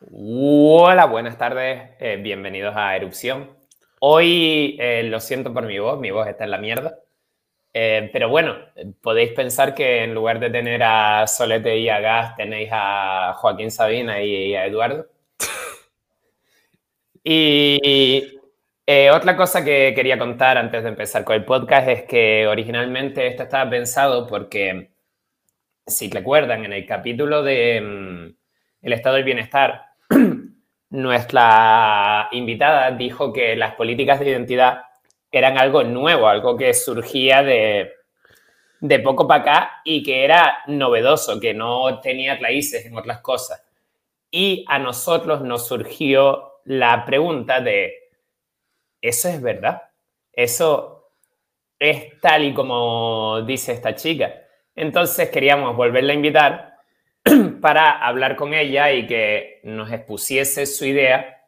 Hola, buenas tardes, eh, bienvenidos a Erupción. Hoy eh, lo siento por mi voz, mi voz está en la mierda. Eh, pero bueno, podéis pensar que en lugar de tener a Solete y a Gas, tenéis a Joaquín Sabina y a Eduardo. y otra cosa que quería contar antes de empezar con el podcast es que originalmente esto estaba pensado porque, si recuerdan, en el capítulo de mm, El estado del bienestar, nuestra invitada dijo que las políticas de identidad eran algo nuevo, algo que surgía de, de poco para acá y que era novedoso, que no tenía raíces en otras cosas. Y a nosotros nos surgió la pregunta de, ¿eso es verdad? ¿Eso es tal y como dice esta chica? Entonces queríamos volverla a invitar para hablar con ella y que nos expusiese su idea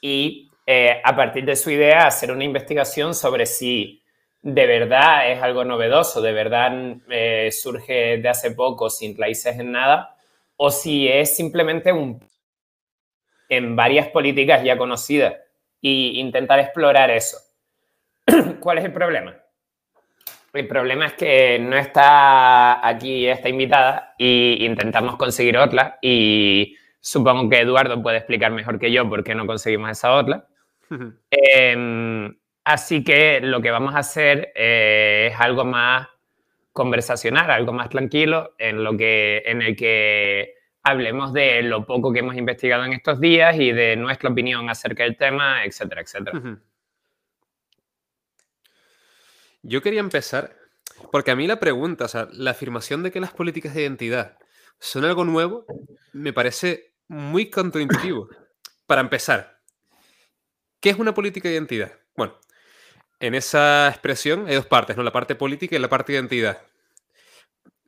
y eh, a partir de su idea hacer una investigación sobre si de verdad es algo novedoso, de verdad eh, surge de hace poco sin raíces en nada, o si es simplemente un en varias políticas ya conocidas e intentar explorar eso. ¿Cuál es el problema? El problema es que no está aquí esta invitada y intentamos conseguir otra y supongo que Eduardo puede explicar mejor que yo por qué no conseguimos esa otra. Em, así que lo que vamos a hacer eh, es algo más conversacional, algo más tranquilo, en, lo que, en el que hablemos de lo poco que hemos investigado en estos días y de nuestra opinión acerca del tema, etcétera, etcétera. Yo quería empezar, porque a mí la pregunta, o sea, la afirmación de que las políticas de identidad son algo nuevo, me parece muy contraintuitivo. Para empezar, ¿qué es una política de identidad? Bueno, en esa expresión hay dos partes, ¿no? La parte política y la parte de identidad.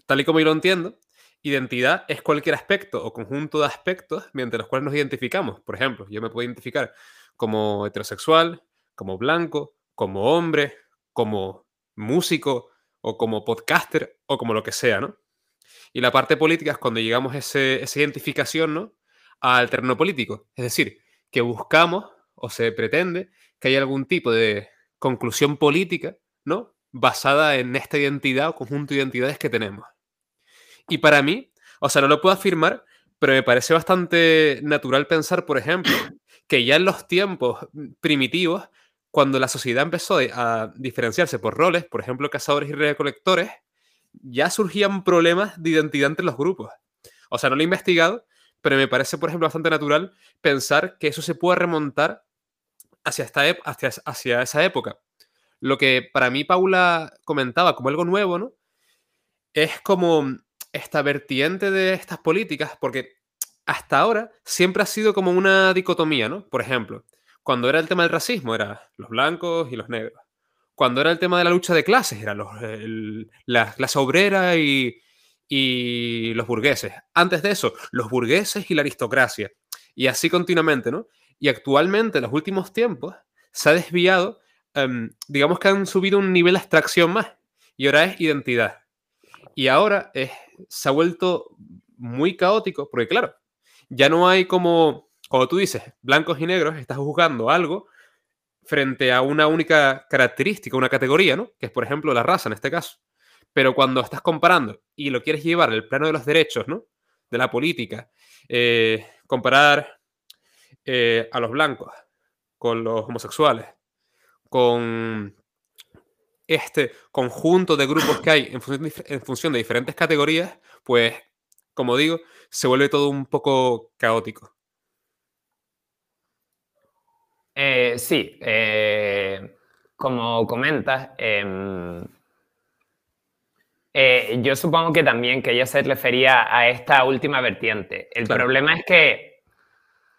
Tal y como yo lo entiendo, identidad es cualquier aspecto o conjunto de aspectos mediante los cuales nos identificamos. Por ejemplo, yo me puedo identificar como heterosexual, como blanco, como hombre, como músico o como podcaster o como lo que sea, ¿no? Y la parte política es cuando llegamos a esa identificación, ¿no? Al terreno político. Es decir, que buscamos o se pretende que haya algún tipo de conclusión política, ¿no? Basada en esta identidad o conjunto de identidades que tenemos. Y para mí, o sea, no lo puedo afirmar, pero me parece bastante natural pensar, por ejemplo, que ya en los tiempos primitivos cuando la sociedad empezó a diferenciarse por roles, por ejemplo, cazadores y recolectores, ya surgían problemas de identidad entre los grupos. O sea, no lo he investigado, pero me parece, por ejemplo, bastante natural pensar que eso se puede remontar hacia, esta esa época. Lo que para mí Paula comentaba como algo nuevo, ¿no? Es como esta vertiente de estas políticas, porque hasta ahora siempre ha sido como una dicotomía, ¿no? Por ejemplo, cuando era el tema del racismo, eran los blancos y los negros. Cuando era el tema de la lucha de clases, eran los, la clase y, y los burgueses. Antes de eso, los burgueses y la aristocracia. Y así continuamente, ¿no? Y actualmente, en los últimos tiempos, se ha desviado, em, digamos que han subido un nivel de abstracción más. Y ahora es identidad. Y ahora es, se ha vuelto muy caótico, porque claro, ya no hay como cuando tú dices blancos y negros, estás juzgando algo frente a una única característica, una categoría, ¿no? Que es, por ejemplo, la raza en este caso. Pero cuando estás comparando y lo quieres llevar al plano de los derechos, ¿no? De la política, eh, comparar eh, a los blancos con los homosexuales, con este conjunto de grupos que hay en función de diferentes categorías, pues, como digo, se vuelve todo un poco caótico. Eh, sí, eh, como comentas, em, eh, yo supongo que también que ella se refería a esta última vertiente. El problema es que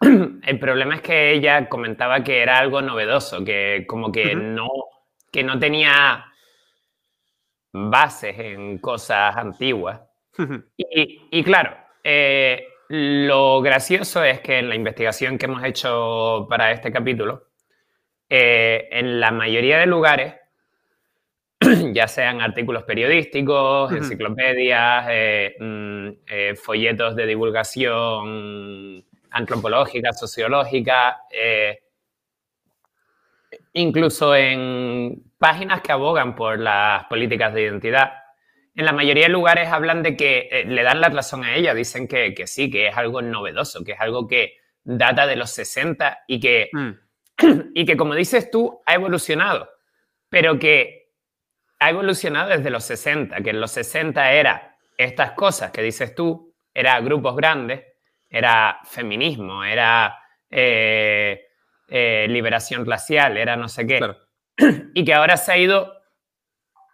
el problema es que ella comentaba que era algo novedoso, que como que no que no tenía bases en cosas antiguas. y, y, claro, lo gracioso es que en la investigación que hemos hecho para este capítulo, eh, en la mayoría de lugares, ya sean artículos periodísticos, enciclopedias, eh, mm, eh, folletos de divulgación antropológica, sociológica, incluso en páginas que abogan por las políticas de identidad. En la mayoría de lugares hablan de que eh, le dan la razón a ella, dicen que, sí, que es algo novedoso, que es algo que data de los 60 y que, mm. y que, como dices tú, ha evolucionado, pero que ha evolucionado desde los 60, que en los 60 era estas cosas que dices tú, era grupos grandes, era feminismo, era eh, eh, liberación racial, era no sé qué. Y que ahora se ha ido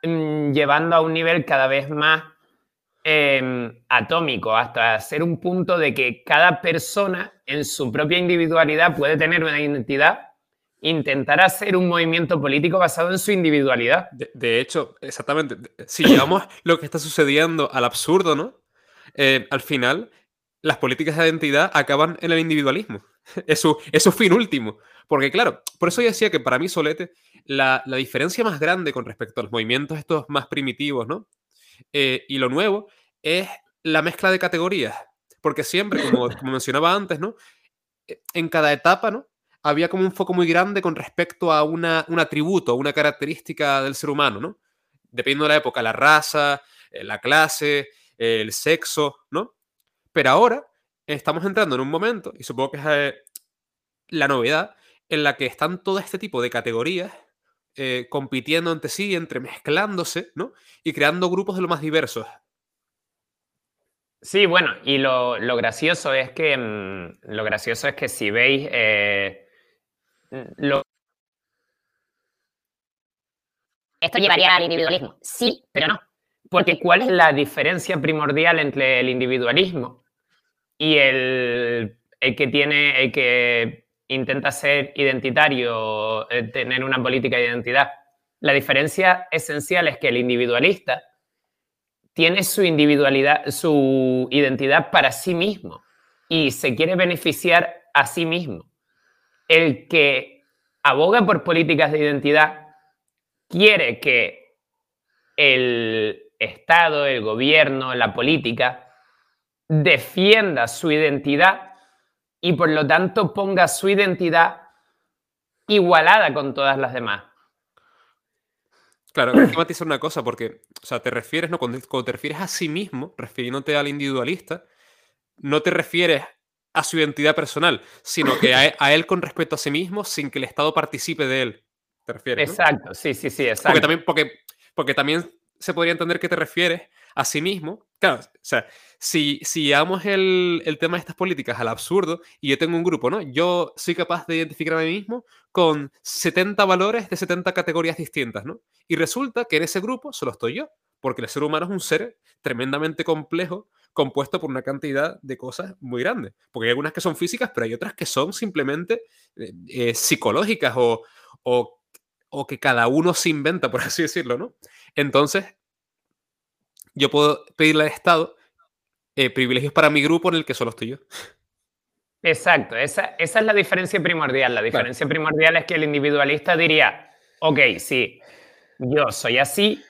mm, llevando a un nivel cada vez más em, atómico, hasta ser un punto de que cada persona en su propia individualidad puede tener una identidad intentar hacer un movimiento político basado en su individualidad. De, hecho, exactamente, si llevamos lo que está sucediendo al absurdo, ¿no? Eh, al final, las políticas de identidad acaban en el individualismo. Es su, fin último. Porque claro, por eso yo decía que para mí, Solete, la, diferencia más grande con respecto a los movimientos estos más primitivos, ¿no? Eh, y lo nuevo es la mezcla de categorías. Porque siempre, como, como mencionaba antes, ¿no? Eh, en cada etapa, ¿no? Había como un foco muy grande con respecto a una, un atributo, una característica del ser humano, ¿no? Dependiendo de la época, la raza, eh, la clase, el sexo, ¿no? Pero ahora estamos entrando en un momento, y supongo que es eh, la novedad, en la que están todo este tipo de categorías eh, compitiendo entre sí, entremezclándose, ¿no? Y creando grupos de lo más diversos. Sí, bueno, y lo, gracioso es que mm, lo gracioso es que si veis eh, lo... Esto llevaría al individualismo. Sí, pero no. Porque ¿cuál es la diferencia primordial entre el individualismo y el, que tiene, el que intenta ser identitario, eh, tener una política de identidad. La diferencia esencial es que el individualista tiene su individualidad, su identidad para sí mismo y se quiere beneficiar a sí mismo. El que aboga por políticas de identidad quiere que el Estado, el gobierno, la política defienda su identidad y por lo tanto ponga su identidad igualada con todas las demás. Claro, hay que matizar una cosa, porque, o sea, te refieres, ¿no? Cuando, te refieres a sí mismo, refiriéndote al individualista, no te refieres a su identidad personal, sino que a, él con respecto a sí mismo sin que el Estado participe de él. ¿Te refieres? Exacto, sí, sí, sí, exacto. Porque también, porque, porque también se podría entender que te refieres a sí mismo. Claro, o sea, si, si llevamos el, tema de estas políticas al absurdo y yo tengo un grupo, ¿no? Yo soy capaz de identificar a mí mismo con 70 valores de 70 categorías distintas, ¿no? Y resulta que en ese grupo solo estoy yo, porque el ser humano es un ser tremendamente complejo, compuesto por una cantidad de cosas muy grandes. Porque hay algunas que son físicas, pero hay otras que son simplemente eh, eh, psicológicas o, o, o que cada uno se inventa, por así decirlo, ¿no? Entonces, yo puedo pedirle al Estado eh, privilegios para mi grupo en el que solo estoy yo. Exacto, esa, es la diferencia primordial. La diferencia primordial es que el individualista diría, ok, sí, yo soy así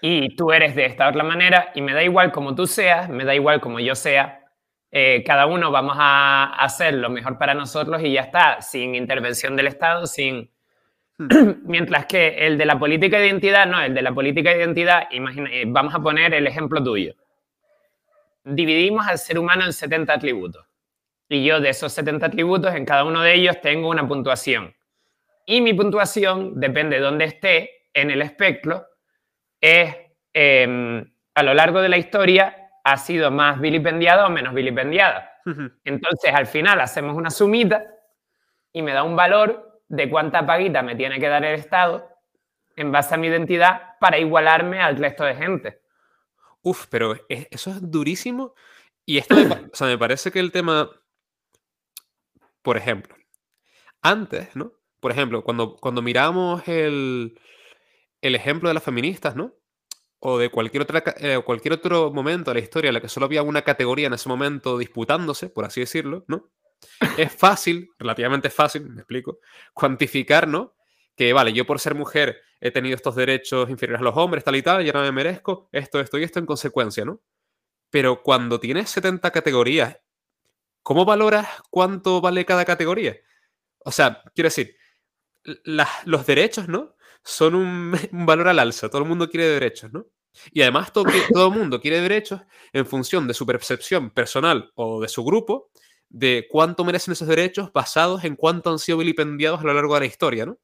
y tú eres de esta otra manera y me da igual como tú seas, me da igual como yo sea, eh, cada uno vamos a hacer lo mejor para nosotros y ya está, sin intervención del Estado, sin. Mientras que el de la política de identidad, no, el de la política de identidad, imagina, eh, vamos a poner el ejemplo tuyo. Dividimos al ser humano en 70 atributos. Y yo de esos 70 atributos, en cada uno de ellos tengo una puntuación. Y mi puntuación, depende de dónde esté en el espectro, es em, a lo largo de la historia ha sido más vilipendiada o menos vilipendiada. Entonces, al final hacemos una sumita y me da un valor de cuánta paguita me tiene que dar el Estado en base a mi identidad para igualarme al resto de gente. Uf, pero eso es durísimo. Y esto o sea, me parece que el tema, por ejemplo, antes, ¿no? Por ejemplo, cuando, cuando miramos el, el ejemplo de las feministas, ¿no? O de cualquier, otra, eh, cualquier otro momento de la historia en la que solo había una categoría en ese momento disputándose, por así decirlo, ¿no? Es fácil, relativamente fácil, me explico, cuantificar, ¿no? Que vale, yo por ser mujer he tenido estos derechos inferiores a los hombres, tal y tal, ya no me merezco esto, esto y esto en consecuencia, ¿no? Pero cuando tienes 70 categorías ¿cómo valoras cuánto vale cada categoría? O sea, quiero decir, los derechos, ¿no? Son un, valor al alza. Todo el mundo quiere derechos, ¿no? Y además todo, todo el mundo quiere derechos en función de su percepción personal o de su grupo, de cuánto merecen esos derechos basados en cuánto han sido vilipendiados a lo largo de la historia, ¿no?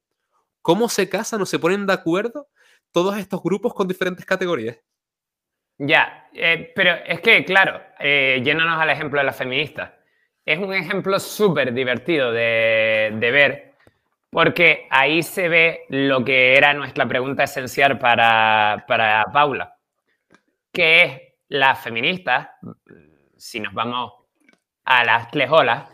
¿Cómo se casan o se ponen de acuerdo todos estos grupos con diferentes categorías? Ya, eh, pero es que, claro, eh, al ejemplo de las feministas, es un ejemplo súper divertido de, de ver porque ahí se ve lo que era nuestra pregunta esencial para, Paula, que es las feministas, si nos vamos a las clejolas,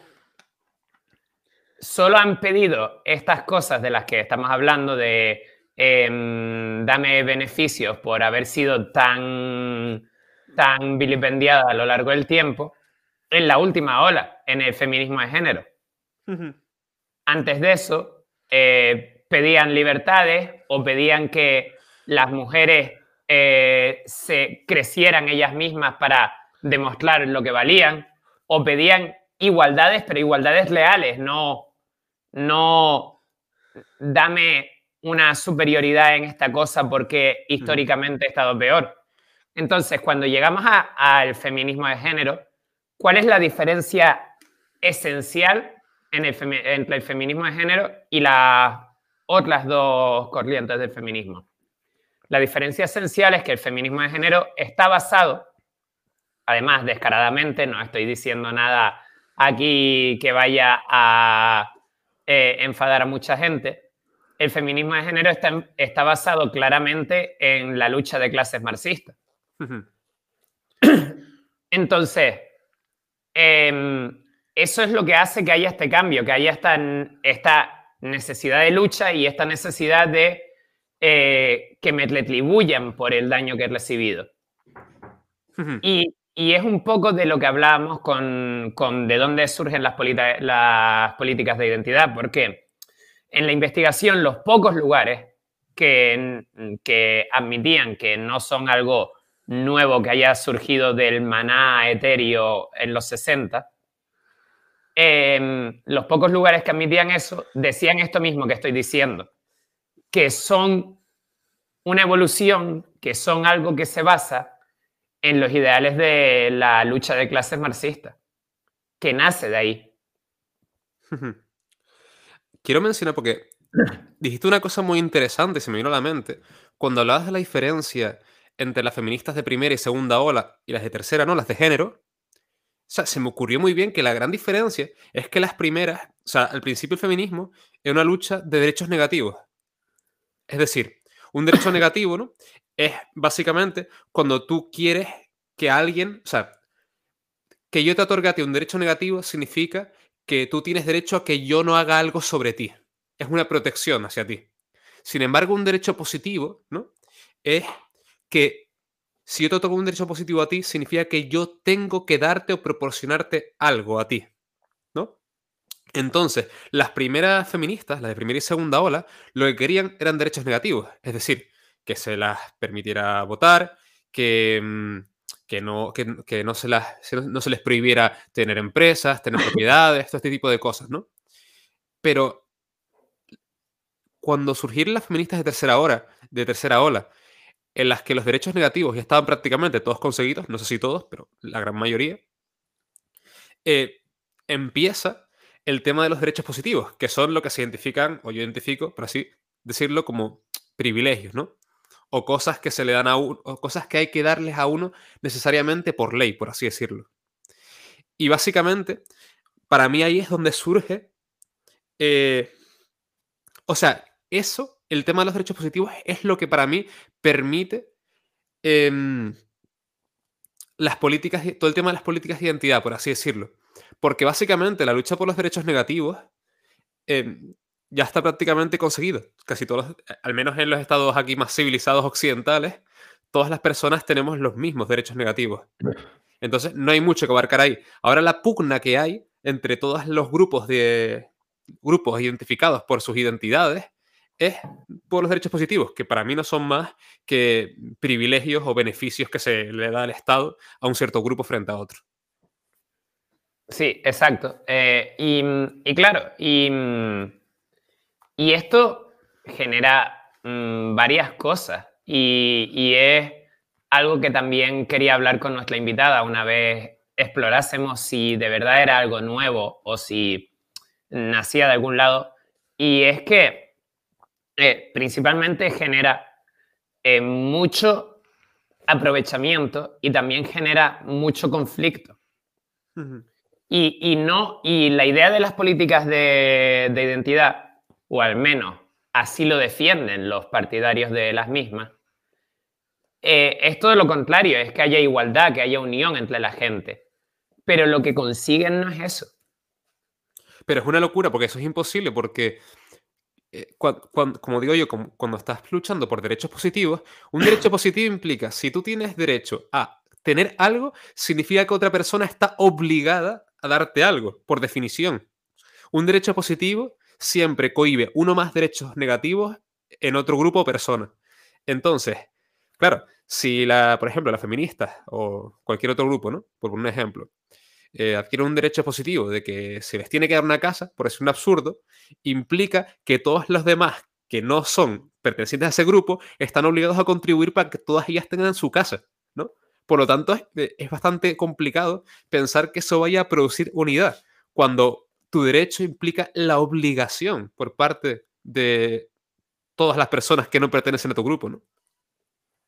solo han pedido estas cosas de las que estamos hablando de em, dame beneficios por haber sido tan, tan vilipendiada a lo largo del tiempo en la última ola, en el feminismo de género. Antes de eso, eh, pedían libertades o pedían que las mujeres eh, se crecieran ellas mismas para demostrar lo que valían, o pedían igualdades, pero igualdades leales, no, no dame una superioridad en esta cosa porque históricamente he estado peor. Entonces, cuando llegamos al feminismo de género, ¿cuál es la diferencia esencial en el entre el feminismo de género y las otras dos corrientes del feminismo. La diferencia esencial es que el feminismo de género está basado, además descaradamente, no estoy diciendo nada aquí que vaya a eh, enfadar a mucha gente, el feminismo de género está, está basado claramente en la lucha de clases marxistas. Entonces, eh, eso es lo que hace que haya este cambio, que haya esta, esta necesidad de lucha y esta necesidad de eh, que me retribuyan por el daño que he recibido. y, y, es un poco de lo que hablábamos con, con de dónde surgen las, políticas de identidad, porque en la investigación los pocos lugares que, que admitían que no son algo nuevo que haya surgido del maná etéreo en los 60, Em, los pocos lugares que admitían eso decían esto mismo que estoy diciendo, que son una evolución, que son algo que se basa en los ideales de la lucha de clases marxista, que nace de ahí. Quiero mencionar porque dijiste una cosa muy interesante, se me vino a la mente, cuando hablabas de la diferencia entre las feministas de primera y segunda ola y las de tercera, ¿no? Las de género, o sea, se me ocurrió muy bien que la gran diferencia es que las primeras, o sea, al principio el feminismo es una lucha de derechos negativos. Es decir, un derecho negativo, ¿no? Es básicamente cuando tú quieres que alguien, o sea, que yo te otorgue a ti un derecho negativo significa que tú tienes derecho a que yo no haga algo sobre ti. Es una protección hacia ti. Sin embargo, un derecho positivo, ¿no? Es que si yo te toco un derecho positivo a ti, significa que yo tengo que darte o proporcionarte algo a ti, ¿no? Entonces, las primeras feministas, las de primera y segunda ola, lo que querían eran derechos negativos, es decir, que se las permitiera votar, que, mm, que, no, que, no, se las, no se les prohibiera tener empresas, tener propiedades, todo este tipo de cosas, ¿no? Pero cuando surgieron las feministas de tercera hora, de tercera ola, en las que los derechos negativos ya estaban prácticamente todos conseguidos, no sé si todos, pero la gran mayoría, eh, empieza el tema de los derechos positivos, que son lo que se identifican, o yo identifico, por así decirlo, como privilegios, ¿no? O cosas que se le dan a uno, o cosas que hay que darles a uno necesariamente por ley, por así decirlo. Y básicamente, para mí ahí es donde surge, eh, o sea, eso el tema de los derechos positivos es lo que para mí permite em, las políticas, todo el tema de las políticas de identidad, por así decirlo. Porque básicamente la lucha por los derechos negativos em, ya está prácticamente conseguida. Casi todos, al menos en los estados aquí más civilizados occidentales, todas las personas tenemos los mismos derechos negativos. Entonces no hay mucho que abarcar ahí. Ahora la pugna que hay entre todos los grupos de grupos identificados por sus identidades es por los derechos positivos, que para mí no son más que privilegios o beneficios que se le da al Estado a un cierto grupo frente a otro. Sí, exacto. Eh, y, y, claro, y, y, esto genera mm, varias cosas y, y, es algo que también quería hablar con nuestra invitada una vez explorásemos si de verdad era algo nuevo o si nacía de algún lado. Y es que eh, principalmente genera eh, mucho aprovechamiento y también genera mucho conflicto. y, no, y la idea de las políticas de, identidad, o al menos así lo defienden los partidarios de las mismas, eh, es todo lo contrario, es que haya igualdad, que haya unión entre la gente. Pero lo que consiguen no es eso. Pero es una locura, porque eso es imposible, porque eh, como digo yo, cuando estás luchando por derechos positivos, un derecho positivo implica, si tú tienes derecho a tener algo, significa que otra persona está obligada a darte algo, por definición. Un derecho positivo siempre cohibe uno más derechos negativos en otro grupo o persona. Entonces, claro, si la, por ejemplo, la feminista o cualquier otro grupo, ¿no? Por un ejemplo, eh, adquiere un derecho positivo de que se les tiene que dar una casa, por eso es un absurdo, implica que todos los demás que no son pertenecientes a ese grupo están obligados a contribuir para que todas ellas tengan su casa, ¿no? Por lo tanto, es, eh, es bastante complicado pensar que eso vaya a producir unidad, cuando tu derecho implica la obligación por parte de todas las personas que no pertenecen a tu grupo, ¿no?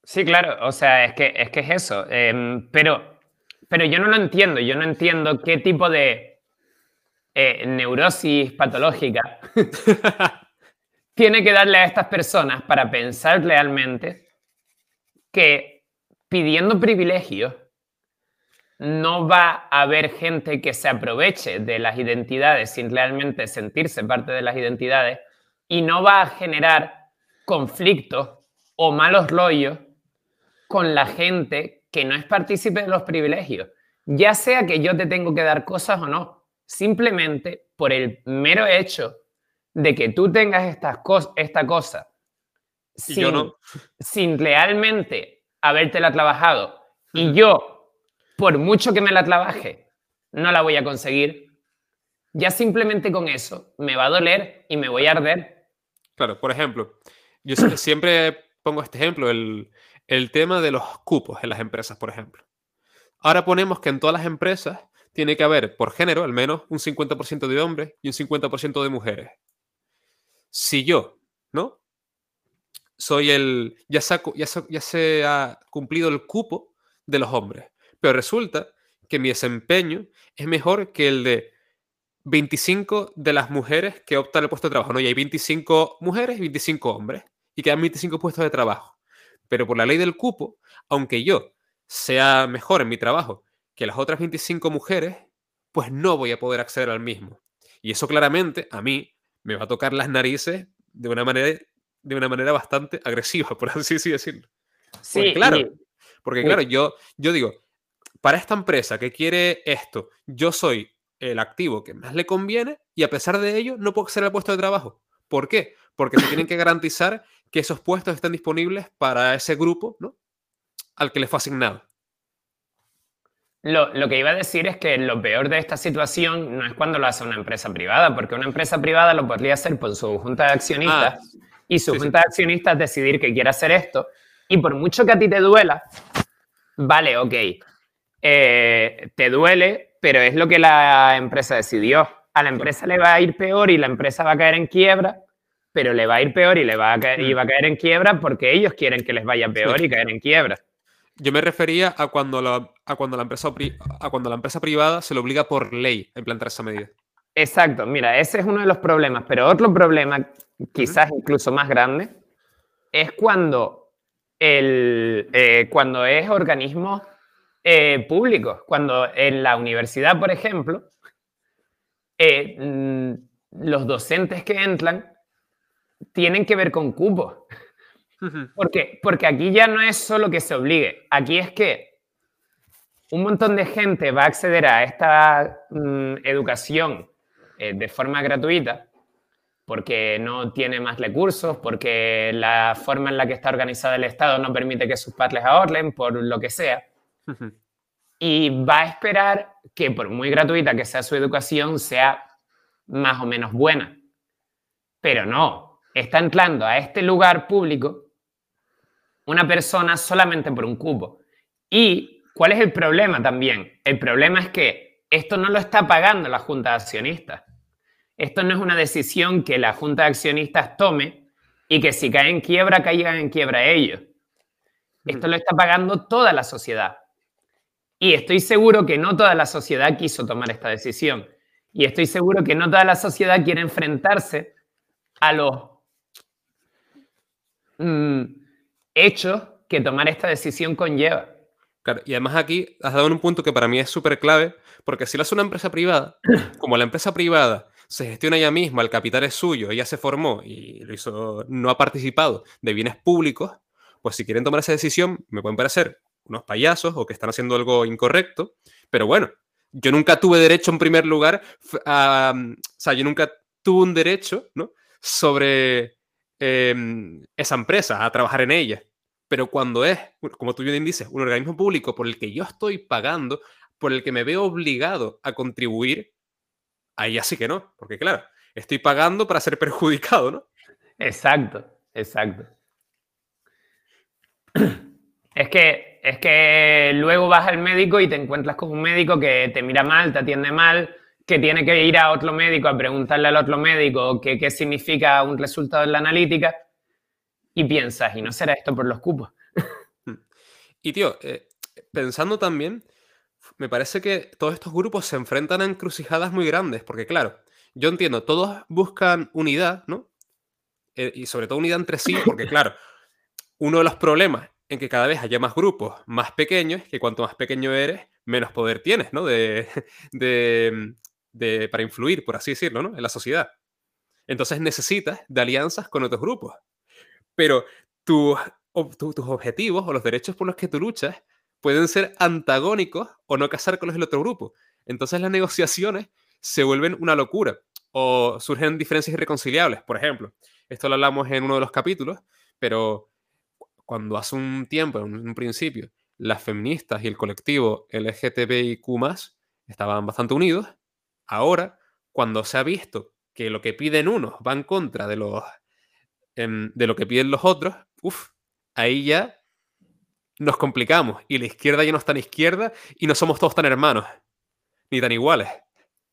Sí, claro, o sea, es que es, que es eso. Em, pero pero yo no lo entiendo, yo no entiendo qué tipo de eh, neurosis patológica tiene que darle a estas personas para pensar realmente que pidiendo privilegios no va a haber gente que se aproveche de las identidades sin realmente sentirse parte de las identidades y no va a generar conflictos o malos rollos con la gente que no es partícipe de los privilegios, ya sea que yo te tengo que dar cosas o no, simplemente por el mero hecho de que tú tengas estas esta cosa sin, sin realmente habértela trabajado y yo, por mucho que me la trabaje, no la voy a conseguir, ya simplemente con eso me va a doler y me voy a arder. Claro, por ejemplo, yo siempre pongo este ejemplo, el, el tema de los cupos en las empresas, por ejemplo. Ahora ponemos que en todas las empresas tiene que haber, por género, al menos un 50% de hombres y un 50% de mujeres. Si yo, ¿no? Soy el. Ya, saco, ya, ya se ha cumplido el cupo de los hombres. Pero resulta que mi desempeño es mejor que el de 25 de las mujeres que optan el puesto de trabajo. No, y hay 25 mujeres y 25 hombres. Y quedan 25 puestos de trabajo. Pero por la ley del cupo, aunque yo sea mejor en mi trabajo que las otras 25 mujeres, pues no voy a poder acceder al mismo. Y eso claramente a mí me va a tocar las narices de una manera, de una manera bastante agresiva, por así decirlo. Sí, porque, claro, porque claro, yo, yo digo, para esta empresa que quiere esto, yo soy el activo que más le conviene y a pesar de ello no puedo acceder al puesto de trabajo. ¿Por qué? Porque se tienen que garantizar que esos puestos estén disponibles para ese grupo ¿no? al que les fue asignado. Lo, que iba a decir es que lo peor de esta situación no es cuando lo hace una empresa privada, porque una empresa privada lo podría hacer por su junta de accionistas ah, y su junta de accionistas decidir que quiere hacer esto. Y por mucho que a ti te duela, vale, ok, eh, te duele, pero es lo que la empresa decidió. A la empresa le va a ir peor y la empresa va a caer en quiebra pero le va a ir peor y le va a caer, y va a caer en quiebra porque ellos quieren que les vaya peor y caer en quiebra. Yo me refería a cuando, la, a, cuando la empresa, a cuando la empresa privada se le obliga por ley a implantar esa medida. Exacto, mira, ese es uno de los problemas, pero otro problema, quizás incluso más grande, es cuando, el, eh, cuando es organismos eh, públicos, cuando en la universidad, por ejemplo, eh, mm, los docentes que entran tienen que ver con cupos. ¿Por qué? Porque aquí ya no es solo que se obligue, aquí es que un montón de gente va a acceder a esta mm, educación eh, de forma gratuita porque no tiene más recursos, porque la forma en la que está organizada el Estado no permite que sus padres ahorren, por lo que sea. Y va a esperar que por muy gratuita que sea su educación, sea más o menos buena. Pero no, está entrando a este lugar público una persona solamente por un cupo. ¿Y cuál es el problema también? El problema es que esto no lo está pagando la Junta de Accionistas. Esto no es una decisión que la Junta de Accionistas tome y que si cae en quiebra, caigan en quiebra ellos. Esto lo está pagando toda la sociedad. Y estoy seguro que no toda la sociedad quiso tomar esta decisión. Y estoy seguro que no toda la sociedad quiere enfrentarse a los mm, hechos que tomar esta decisión conlleva. y además aquí has dado un punto que para mí es súper clave, porque si lo hace una empresa privada, como la empresa privada se gestiona ella misma, el capital es suyo, ella se formó y lo hizo, no ha participado de bienes públicos, pues si quieren tomar esa decisión, me pueden parecer unos payasos o que están haciendo algo incorrecto, pero bueno, yo nunca tuve derecho en primer lugar o sea, yo nunca tuve un derecho, ¿no? Sobre em, esa empresa, a trabajar en ella. Pero cuando es, como tú bien dices, un organismo público por el que yo estoy pagando, por el que me veo obligado a contribuir, ahí así que no, porque claro, estoy pagando para ser perjudicado, ¿no? Exacto, exacto. Es que, es que luego vas al médico y te encuentras con un médico que te mira mal, te atiende mal, que tiene que ir a otro médico a preguntarle al otro médico qué, qué significa un resultado en la analítica y piensas, ¿y no será esto por los cupos? Y tío, eh, pensando también, me parece que todos estos grupos se enfrentan a encrucijadas muy grandes, porque claro, yo entiendo, todos buscan unidad, ¿no? Eh, y sobre todo unidad entre sí, porque claro, uno de los problemas en que cada vez haya más grupos más pequeños, que cuanto más pequeño eres, menos poder tienes, ¿no? De, de, para influir, por así decirlo, ¿no? En la sociedad. Entonces necesitas de alianzas con otros grupos. Pero tus objetivos o los derechos por los que tú luchas pueden ser antagónicos o no casar con los del otro grupo. Entonces las negociaciones se vuelven una locura o surgen diferencias irreconciliables. Por ejemplo, esto lo hablamos en uno de los capítulos, pero cuando hace un tiempo, en un principio, las feministas y el colectivo LGTBIQ estaban bastante unidos, ahora, cuando se ha visto que lo que piden unos va en contra de, los, em, de lo que piden los otros, uff, ahí ya nos complicamos y la izquierda ya no es tan izquierda y no somos todos tan hermanos, ni tan iguales.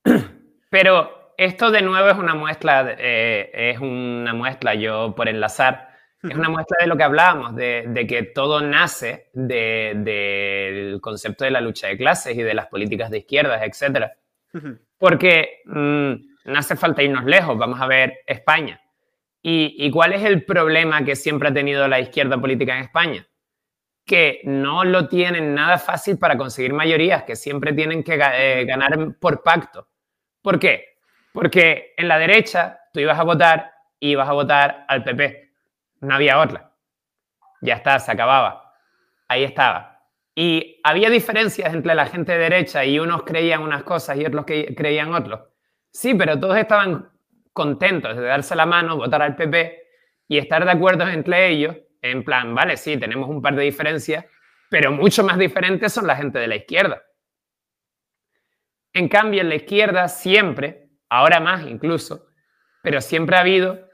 Pero esto de nuevo es una muestra, eh, es una muestra, yo por enlazar, es una muestra de lo que hablábamos, de, que todo nace del concepto de la lucha de clases y de las políticas de izquierdas, etc. Porque mm, no hace falta irnos lejos, vamos a ver España. ¿Y, ¿Y cuál es el problema que siempre ha tenido la izquierda política en España? que no lo tienen nada fácil para conseguir mayorías, que siempre tienen que eh, ganar por pacto. ¿Por qué? Porque en la derecha tú ibas a votar y ibas a votar al PP. No había otra. Ya está, se acababa. Ahí estaba. Y había diferencias entre la gente de derecha y unos creían unas cosas y otros creían otros. Sí, pero todos estaban contentos de darse la mano, votar al PP y estar de acuerdo entre ellos en plan, vale, sí, tenemos un par de diferencias, pero mucho más diferentes son la gente de la izquierda. En cambio, en la izquierda siempre, ahora más incluso, pero siempre ha habido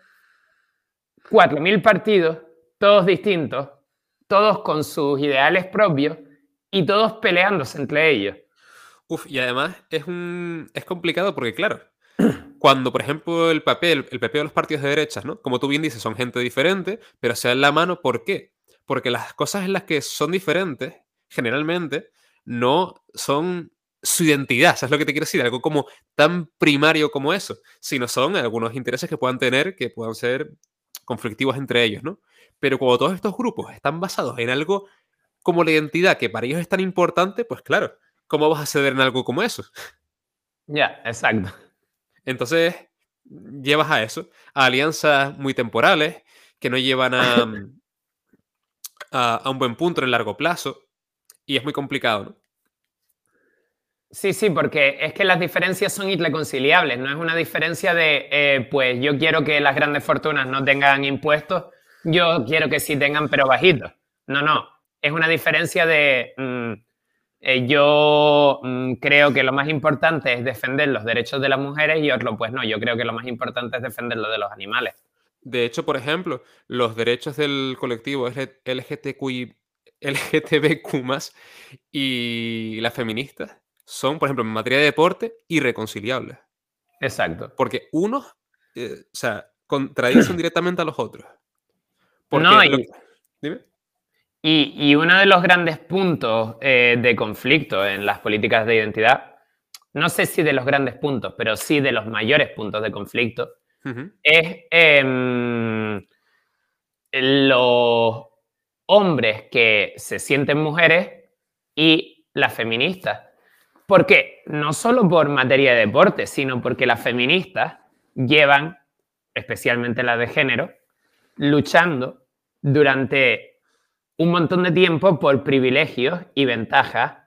4.000 partidos, todos distintos, todos con sus ideales propios y todos peleándose entre ellos. Uf, y además es, un, es complicado porque, claro, cuando, por ejemplo, el papel, el PP de los partidos de derechas, ¿no? Como tú bien dices, son gente diferente, pero se dan la mano, ¿por qué? Porque las cosas en las que son diferentes, generalmente, no son su identidad, ¿sabes lo que te quiero decir? Algo como tan primario como eso, sino son algunos intereses que puedan tener que puedan ser conflictivos entre ellos, ¿no? Pero cuando todos estos grupos están basados en algo como la identidad que para ellos es tan importante, pues claro, ¿cómo vas a ceder en algo como eso? Ya, exacto. Entonces, llevas a eso, a alianzas muy temporales, que no llevan mm, a, a, un buen punto en el largo plazo, y es muy complicado, ¿no? Sí, sí, porque es que las diferencias son irreconciliables, no es una diferencia de, eh, pues yo quiero que las grandes fortunas no tengan impuestos, yo quiero que sí tengan, pero bajitos. No, no, es una diferencia de, mm, eh, yo mm, creo que lo más importante es defender los derechos de las mujeres y otro, pues no, yo creo que lo más importante es defender lo de los animales. De hecho, por ejemplo, los derechos del colectivo LGTQI, LGTBQ y las feministas son, por ejemplo, en materia de deporte, irreconciliables. Exacto. Porque unos, eh, o sea, contradicen directamente a los otros. Porque No, y- lo- Dime. Y, y uno de los grandes puntos eh, de conflicto en las políticas de identidad, no sé si de los grandes puntos, pero sí de los mayores puntos de conflicto, es em, los hombres que se sienten mujeres y las feministas. ¿Por qué? No solo por materia de deporte, sino porque las feministas llevan, especialmente las de género, luchando durante un montón de tiempo por privilegios y ventajas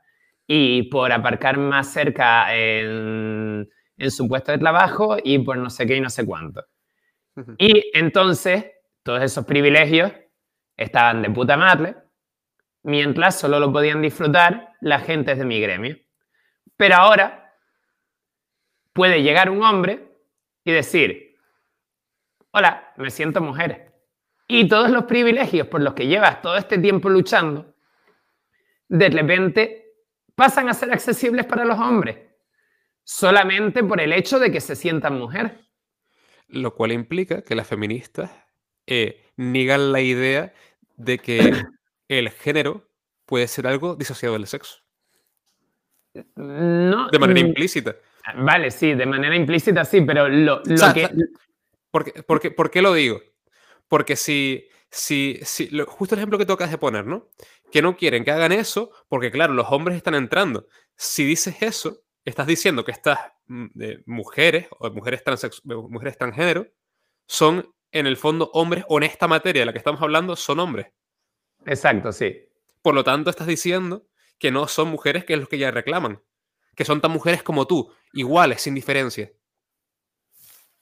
y por aparcar más cerca en, en su puesto de trabajo y por no sé qué y no sé cuánto. Y entonces, todos esos privilegios estaban de puta madre, mientras solo lo podían disfrutar la gente de mi gremio. Pero ahora puede llegar un hombre y decir, hola, me siento mujer. Y todos los privilegios por los que llevas todo este tiempo luchando, de repente pasan a ser accesibles para los hombres, solamente por el hecho de que se sientan mujer. Lo cual implica que las feministas eh, niegan la idea de que el género puede ser algo disociado del sexo. No, De manera mm, implícita. Vale, sí, de manera implícita sí, pero lo, lo sea, que... ¿Por qué, por qué- por qué lo digo? Porque si, si, si lo- justo el ejemplo que tocas de poner, ¿no? Que no quieren que hagan eso porque, claro, los hombres están entrando. Si dices eso, estás diciendo que estas mm, eh, mujeres o mujeres, eh, mujeres transgénero son, en el fondo, hombres o en esta materia de la que estamos hablando, son hombres. Exacto, sí. Por lo tanto, estás diciendo que no son mujeres que es lo que ya reclaman. Que son tan mujeres como tú, iguales, sin diferencia.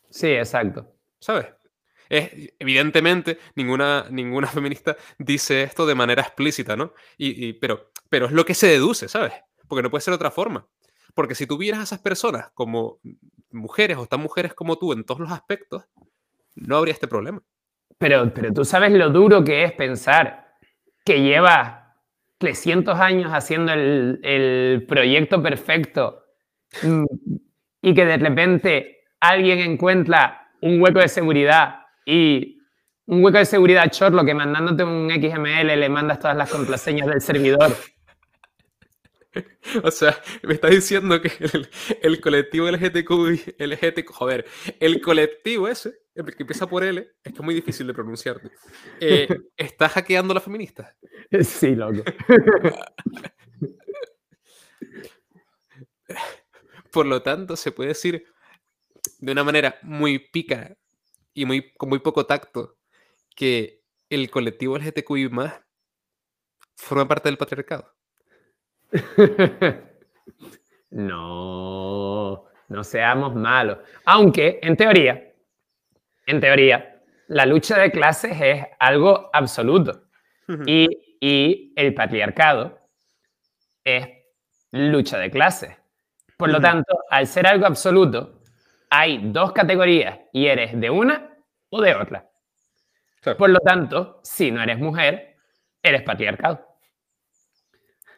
Sí, exacto. ¿Sabes? Es, evidentemente, ninguna, ninguna feminista dice esto de manera explícita, ¿no? Y, y- pero, pero es lo que se deduce, ¿sabes? Porque no puede ser de otra forma. Porque si tú vieras a esas personas como mujeres o tan mujeres como tú en todos los aspectos, no habría este problema. Pero, pero tú sabes lo duro que es pensar que llevas 300 años haciendo el, el proyecto perfecto mm, y que de repente alguien encuentra un hueco de seguridad y un hueco de seguridad chorlo que mandándote un XML le mandas todas las contraseñas del servidor. O sea, me estás diciendo que el, el colectivo LGTQ, LGTQ, joder, el colectivo ese, el que empieza por L, es que es muy difícil de pronunciarte, eh, está hackeando a las feministas. Sí, loco. Por lo tanto, se puede decir de una manera muy pícara y muy, con muy poco tacto que el colectivo LGTQI forma parte del patriarcado. No, no seamos malos. Aunque, en teoría, en teoría, la lucha de clases es algo absoluto. Y, y el patriarcado es lucha de clases. Por lo tanto, al ser algo absoluto, hay dos categorías y eres de una o de otra. Por lo tanto, si no eres mujer, eres patriarcado.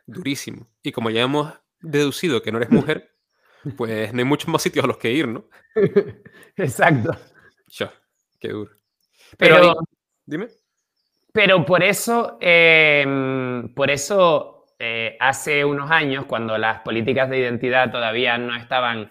Durísimo. Y como ya hemos deducido que no eres mujer, pues no hay muchos más sitios a los que ir, ¿no? Exacto. Ya, qué duro. Pero, dime. Pero por eso, eh, por eso eh, hace unos años, cuando las políticas de identidad todavía no estaban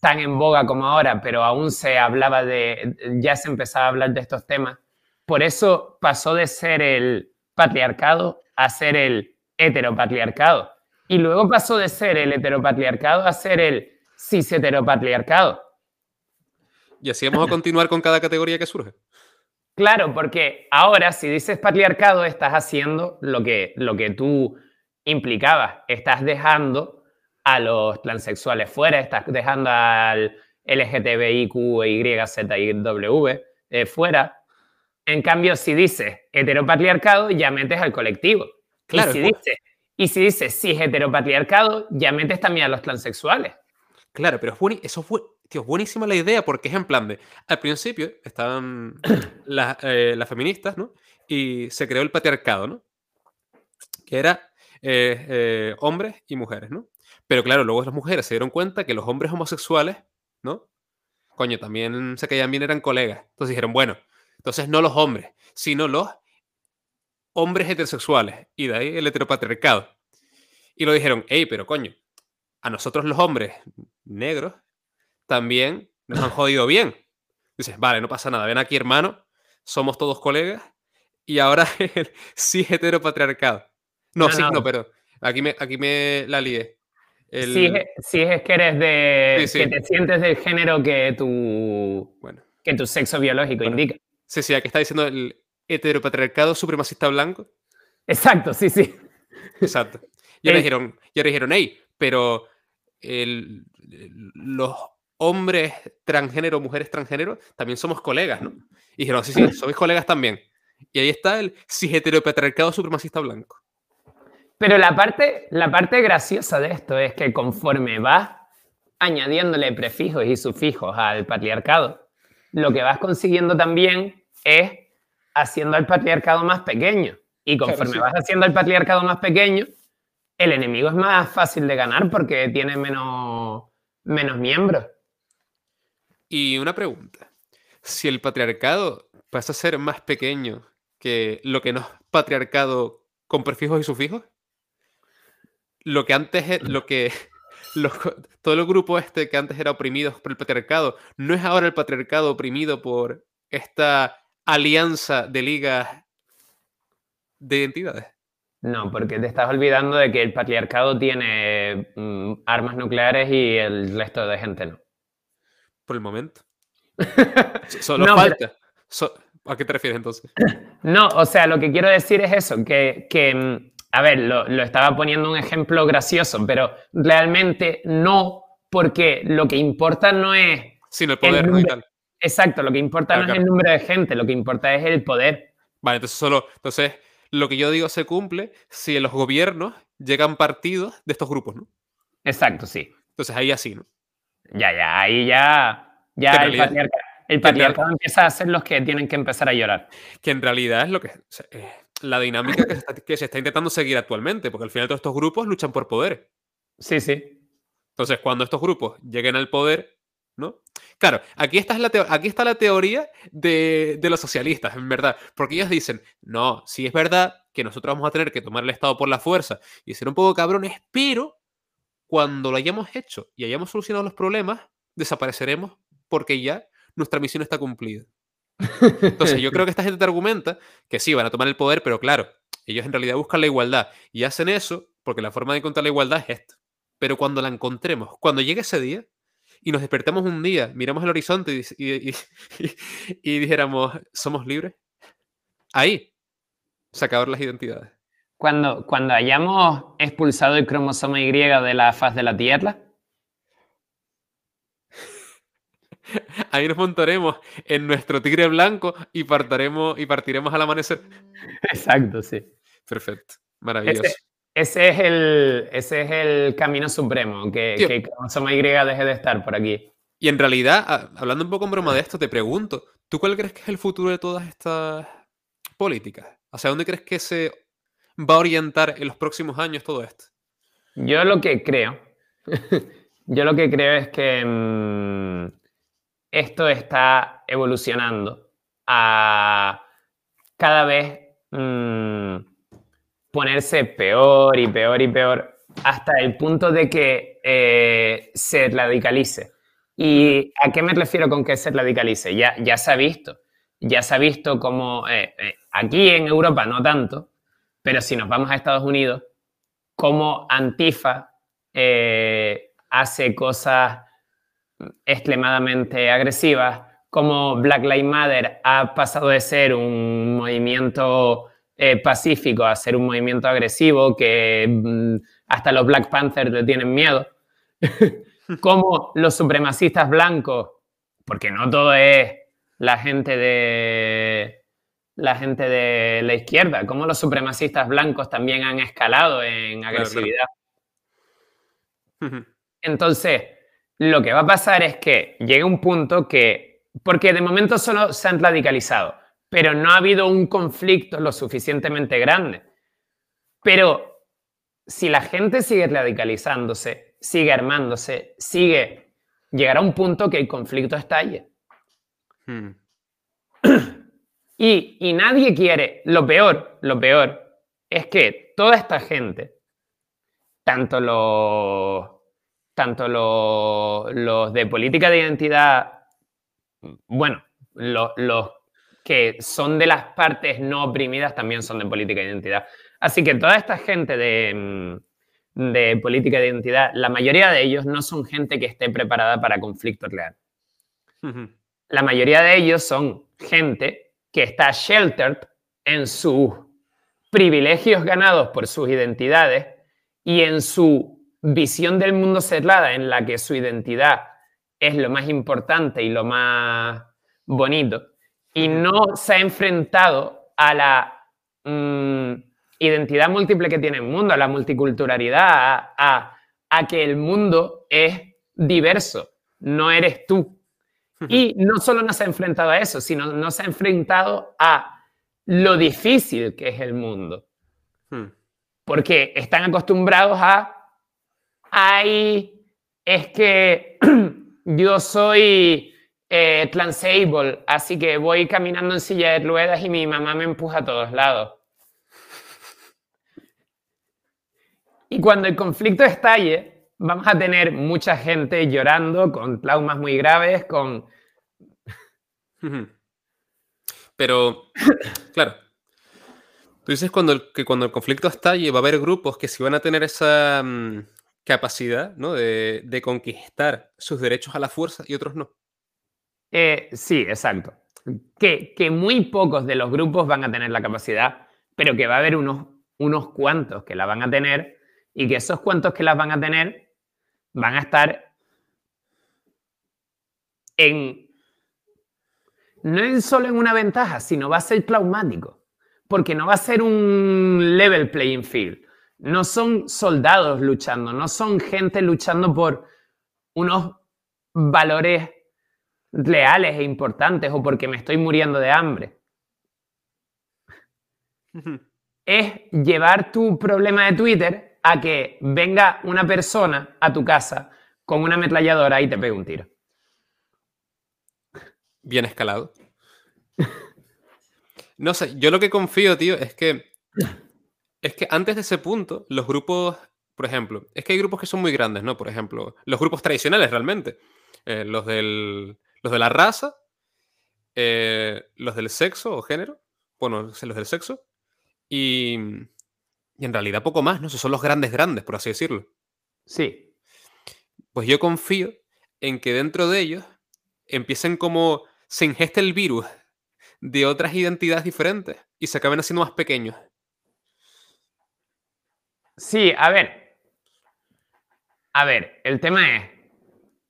tan en boga como ahora, pero aún se hablaba de, ya se empezaba a hablar de estos temas, por eso pasó de ser el patriarcado a ser el heteropatriarcado. Y luego pasó de ser el heteropatriarcado a ser el cis-heteropatriarcado. Y así vamos a continuar con cada categoría que surge. Claro, porque ahora si dices patriarcado estás haciendo lo que, lo que tú implicabas. Estás dejando a los transexuales fuera, estás dejando al LGTBIQ, Y, Z y W eh, fuera. En cambio, si dices heteropatriarcado, ya metes al colectivo. Claro, y si es dices Y si dices cis heteropatriarcado, ya metes también a los transexuales. Claro, pero es buen- eso fue, tío, es buenísima la idea porque es en plan de, al principio estaban las, eh, las feministas, ¿no? Y se creó el patriarcado, ¿no? Que era eh, eh, hombres y mujeres, ¿no? Pero claro, luego las mujeres se dieron cuenta que los hombres homosexuales, ¿no? Coño, también se caían bien, eran colegas. Entonces dijeron, bueno, entonces no los hombres, sino los hombres heterosexuales. Y de ahí el heteropatriarcado. Y lo dijeron, hey, pero coño, a nosotros los hombres negros también nos han jodido bien. Dices, vale, no pasa nada, ven aquí hermano, somos todos colegas y ahora el sí heteropatriarcado. No, No, sí, no. no, pero aquí me, aquí me la lié. El- Si, es, si es que eres de. Sí, sí. que te sientes del género que tu, Bueno, que tu sexo biológico Bueno. indica. sí, sí, aquí está diciendo el heteropatriarcado supremacista blanco. Exacto, sí, sí. Exacto. Y ahora Ey. dijeron, y ahora dijeron, hey, pero el- el- los hombres transgénero, mujeres transgénero, también somos colegas, ¿no? Y dijeron, sí, sí, sois colegas también. Y ahí está el cis heteropatriarcado supremacista blanco. Pero la parte, la parte graciosa de esto es que conforme vas añadiéndole prefijos y sufijos al patriarcado, lo que vas consiguiendo también es haciendo al patriarcado más pequeño. Y conforme sí. vas haciendo al patriarcado más pequeño, el enemigo es más fácil de ganar porque tiene menos, menos miembros. Y una pregunta. Si el patriarcado pasa a ser más pequeño que lo que no es patriarcado con prefijos y sufijos, lo que antes, e- lo que los todo el grupo este que antes era oprimido por el patriarcado, no es ahora el patriarcado oprimido por esta alianza de ligas de identidades. No, porque te estás olvidando de que el patriarcado tiene mm, armas nucleares y el resto de gente no. Por el momento. So- Solo No, pero- falta. So- ¿A qué te refieres entonces? No, o sea, lo que quiero decir es eso, que, que, mm, a ver, lo, lo estaba poniendo un ejemplo gracioso, pero realmente no, porque lo que importa no es, Sin el poder, ¿no? Y número- tal. Exacto, lo que importa no es el número de gente, lo que importa es el poder. Vale, entonces solo. Entonces, lo que yo digo se cumple si en los gobiernos llegan partidos de estos grupos, ¿no? Exacto, sí. Entonces ahí así, ¿no? Ya, ya, ahí ya, ya el, realidad- patriarca- el patriarcado empieza a ser los que tienen que empezar a llorar. Que en realidad es lo que. o sea, eh, la dinámica que se, está, que se está intentando seguir actualmente, porque al final todos estos grupos luchan por poder. Sí, sí. Entonces, cuando estos grupos lleguen al poder, ¿no? Claro, aquí, esta es la aquí está la teoría de, de los socialistas, en verdad. Porque ellos dicen, no, sí es verdad que nosotros vamos a tener que tomar el Estado por la fuerza y ser un poco cabrones, pero cuando lo hayamos hecho y hayamos solucionado los problemas, desapareceremos porque ya nuestra misión está cumplida. Entonces, yo creo que esta gente te argumenta que sí, van a tomar el poder, pero claro, ellos en realidad buscan la igualdad y hacen eso porque la forma de encontrar la igualdad es esta. Pero cuando la encontremos, cuando llegue ese día y nos despertemos un día, miramos el horizonte y, y- y- y- y dijéramos, ¿somos libres? Ahí se acabaron las identidades. Cuando, cuando hayamos expulsado el cromosoma Y de la faz de la Tierra, Ahí nos montaremos en nuestro tigre blanco y, partaremos, y partiremos al amanecer. exacto, sí. Perfecto. Maravilloso. Ese, ese es el, ese es el camino supremo, que, Tío. que cromosoma Y deje de estar por aquí. Y en realidad, hablando un poco en broma de esto, te pregunto, ¿tú cuál crees que es el futuro de todas estas políticas? ¿Hacia dónde crees que se va a orientar en los próximos años todo esto? Yo lo que creo, yo lo que creo es que mm, esto está evolucionando a cada vez mm, ponerse peor y peor y peor hasta el punto de que eh, se radicalice. ¿Y a qué me refiero con que se radicalice? Ya, ya se ha visto, ya se ha visto como eh, eh, aquí en Europa no tanto, pero si nos vamos a Estados Unidos, cómo Antifa eh, hace cosas extremadamente agresivas, como Black Lives Matter ha pasado de ser un movimiento eh, pacífico a ser un movimiento agresivo que mm, hasta los Black Panthers le tienen miedo, como los supremacistas blancos, porque no todo es la gente de, la gente de la izquierda, cómo los supremacistas blancos también han escalado en agresividad. Entonces, lo que va a pasar es que llega un punto que, porque de momento solo se han radicalizado, pero no ha habido un conflicto lo suficientemente grande. Pero si la gente sigue radicalizándose, sigue armándose, sigue, llegará un punto que el conflicto estalle. Mm. Y, y nadie quiere, lo peor, lo peor, es que toda esta gente, tanto los, tanto los, los de política de identidad, bueno, los, los que son de las partes no oprimidas también son de política de identidad. Así que toda esta gente de, mm, de política de identidad, la mayoría de ellos no son gente que esté preparada para conflictos reales Ujú. la mayoría de ellos son gente que está sheltered en sus privilegios ganados por sus identidades y en su visión del mundo cerrada en la que su identidad es lo más importante y lo más bonito y no se ha enfrentado a la mm, identidad múltiple que tiene el mundo, a la multiculturalidad, a, a- a que el mundo es diverso, no eres tú. Y no solo no se ha enfrentado a eso, sino no se ha enfrentado a lo difícil que es el mundo. Porque están acostumbrados a, ay, es que yo soy eh, transable, así que voy caminando en silla de ruedas y mi mamá me empuja a todos lados. Y cuando el conflicto estalle, vamos a tener mucha gente llorando con traumas muy graves, con... Pero, claro, tú dices cuando el- que cuando el conflicto estalle va a haber grupos que sí van a tener esa mm, capacidad ¿no? de, de conquistar sus derechos a la fuerza y otros no. Eh, sí, exacto. Que, muy pocos de los grupos van a tener la capacidad, pero que va a haber unos, unos cuantos que la van a tener y que esos cuantos que las van a tener van a estar en... No es solo en una ventaja, sino va a ser traumático, porque no va a ser un level playing field. No son soldados luchando, no son gente luchando por unos valores reales e importantes o porque me estoy muriendo de hambre. Es llevar tu problema de Twitter a que venga una persona a tu casa con una ametralladora y te pegue un tiro. Bien escalado. No sé, yo lo que confío, tío, es que es que antes de ese punto, los grupos, por ejemplo, es que hay grupos que son muy grandes, ¿no? Por ejemplo, los grupos tradicionales realmente. eh, los, del, los de la raza, eh, los del sexo o género, bueno, los del sexo, y, y en realidad poco más, ¿no? Esos son los grandes grandes, por así decirlo. Sí, Pues yo confío en que dentro de ellos empiecen como se ingeste el virus de otras identidades diferentes y se acaben haciendo más pequeños. sí, a ver. A ver, el tema es,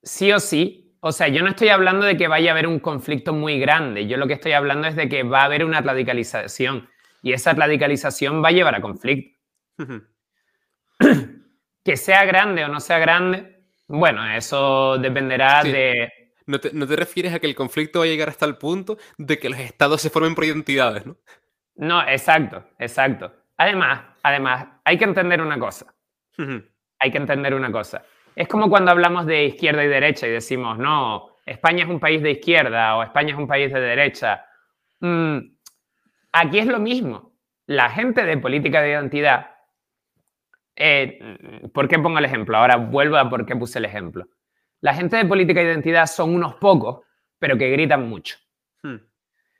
sí o sí, o sea, yo no estoy hablando de que vaya a haber un conflicto muy grande, yo lo que estoy hablando es de que va a haber una radicalización y esa radicalización va a llevar a conflicto. Que sea grande o no sea grande, bueno, eso dependerá Sí. de... ¿No te, no te refieres a que el conflicto va a llegar hasta el punto de que los estados se formen por identidades, ¿no? No, exacto, exacto. Además, además, hay que entender una cosa. hay que entender una cosa. Es como cuando hablamos de izquierda y derecha y decimos, no, España es un país de izquierda o España es un país de derecha. Mm, aquí es lo mismo. La gente de política de identidad, eh, ¿por qué pongo el ejemplo? Ahora vuelvo a por qué puse el ejemplo. La gente de política de identidad son unos pocos, pero que gritan mucho. Hmm.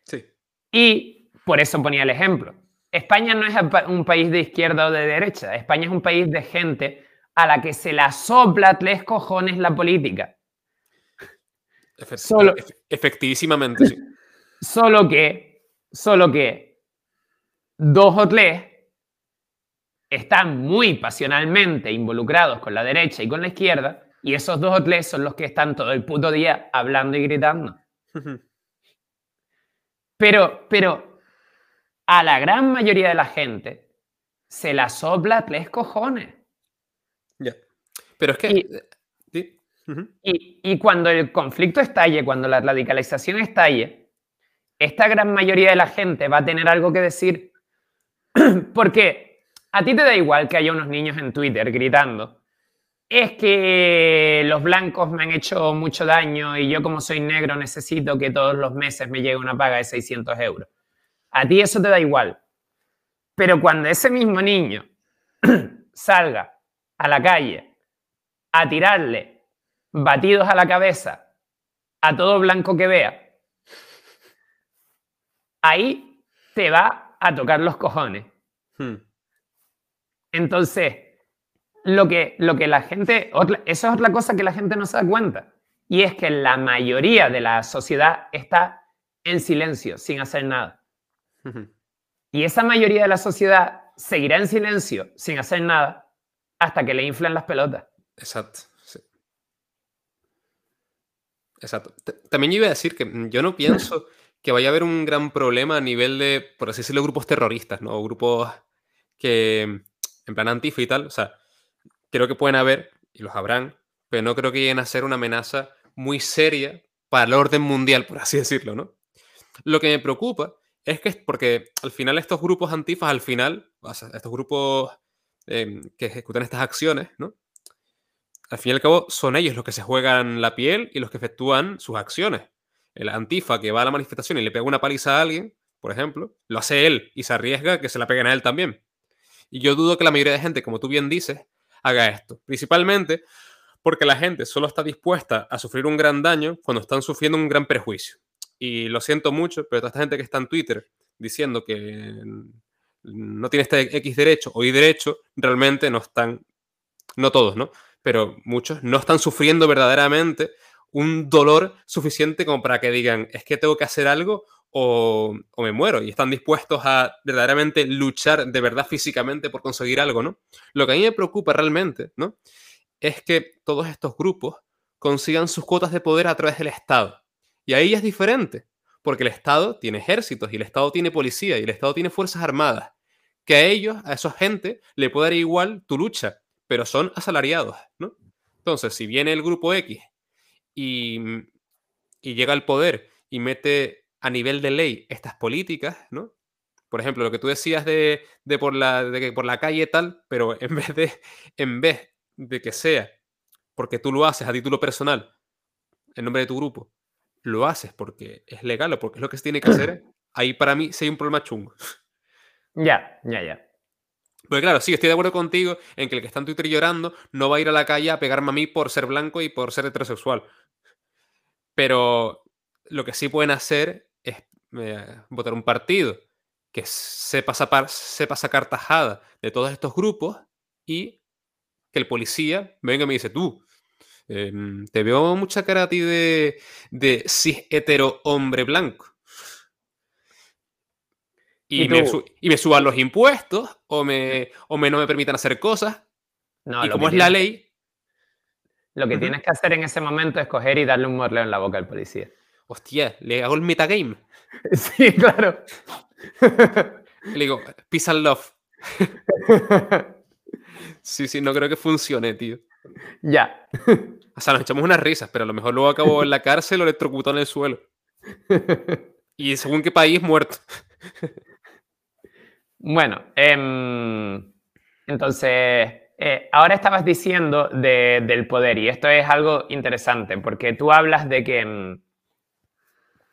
Sí. Y por eso ponía el ejemplo. España no es un país de izquierda o de derecha. España es un país de gente a la que se la sopla tres cojones la política. Efe- Solo- efe- efectivísimamente, sí. Solo que, solo que dos o tres están muy pasionalmente involucrados con la derecha y con la izquierda, y esos dos o tres son los que están todo el puto día hablando y gritando. Pero, pero a la gran mayoría de la gente se la sopla tres cojones. Pero es que. Y- eh, Y, y cuando el conflicto estalle, cuando la radicalización estalle, esta gran mayoría de la gente va a tener algo que decir. Porque a ti te da igual que haya unos niños en Twitter gritando. Es que los blancos me han hecho mucho daño y yo como soy negro necesito que todos los meses me llegue una paga de 600 euros. A ti eso te da igual. Pero cuando ese mismo niño salga a la calle a tirarle batidos a la cabeza a todo blanco que vea, ahí te va a tocar los cojones. hmm, Entonces, lo que, lo que la gente, otra- eso es otra cosa que la gente no se da cuenta, y es que la mayoría de la sociedad está en silencio, sin hacer nada. ujú. Y esa mayoría de la sociedad seguirá en silencio, sin hacer nada, hasta que le inflan las pelotas. Exacto. sí. Exacto. T- También yo iba a decir que mm, yo no pienso que vaya a haber un gran problema a nivel de, por así decirlo, grupos terroristas, ¿no? O grupos que, mm, en plan antifa y tal. O sea, creo que pueden haber, y los habrán, pero no creo que lleguen a ser una amenaza muy seria para el orden mundial, por así decirlo, ¿no? Lo que me preocupa es que, porque al final estos grupos antifas, al final, o sea, estos grupos em, que ejecutan estas acciones, ¿no? Al fin y al cabo son ellos los que se juegan la piel y los que efectúan sus acciones. El antifa que va a la manifestación y le pega una paliza a alguien, por ejemplo, lo hace él y se arriesga que se la peguen a él también. Y yo dudo que la mayoría de gente, como tú bien dices, haga esto. Principalmente porque la gente solo está dispuesta a sufrir un gran daño cuando están sufriendo un gran perjuicio. Y lo siento mucho, pero toda esta gente que está en Twitter diciendo que no tiene este X derecho o Y derecho, realmente no están, no todos, ¿no? Pero muchos no están sufriendo verdaderamente un dolor suficiente como para que digan, es que tengo que hacer algo o, o me muero. Y están dispuestos a verdaderamente luchar de verdad físicamente por conseguir algo, ¿no? Lo que a mí me preocupa realmente, ¿no? Es que todos estos grupos consigan sus cuotas de poder a través del Estado. Y ahí es diferente, porque el Estado tiene ejércitos y el Estado tiene policía y el Estado tiene fuerzas armadas. Que a ellos, a esa gente, le puede dar igual tu lucha, pero son asalariados, ¿no? Entonces, si viene el grupo X y, y llega al poder y mete a nivel de ley estas políticas, ¿no? Por ejemplo, lo que tú decías de, de por, la, de que por la calle tal, pero en vez, de, en vez de que sea porque tú lo haces a título personal, en nombre de tu grupo, lo haces porque es legal o porque es lo que se tiene que hacer, ahí para mí sí hay un problema chungo. Ya, ya, ya. Porque claro, sí, estoy de acuerdo contigo en que el que está en Twitter llorando no va a ir a la calle a pegarme a mí por ser blanco y por ser heterosexual. Pero lo que sí pueden hacer es eh, votar un partido que sepa, sapar- sepa sacar tajada de todos estos grupos y que el policía venga y me dice, tú, em, te veo mucha cara a ti de, de cis hetero hombre blanco. Y, ¿Y me, y suban los impuestos o me, o me no me permitan hacer cosas. No, y como es la ley, Lo que tienes que hacer en ese momento es coger y darle un morleo en la boca al policía. hostia, le hago el metagame. Sí, claro. Le digo, peace and love. Sí, sí, no creo que funcione, tío. ya. O sea, nos echamos unas risas, pero a lo mejor luego acabo en la cárcel o electrocutado en el suelo. Y según qué país, muerto. Bueno, em, entonces, eh, ahora estabas diciendo de- del poder y esto es algo interesante porque tú hablas de que, em,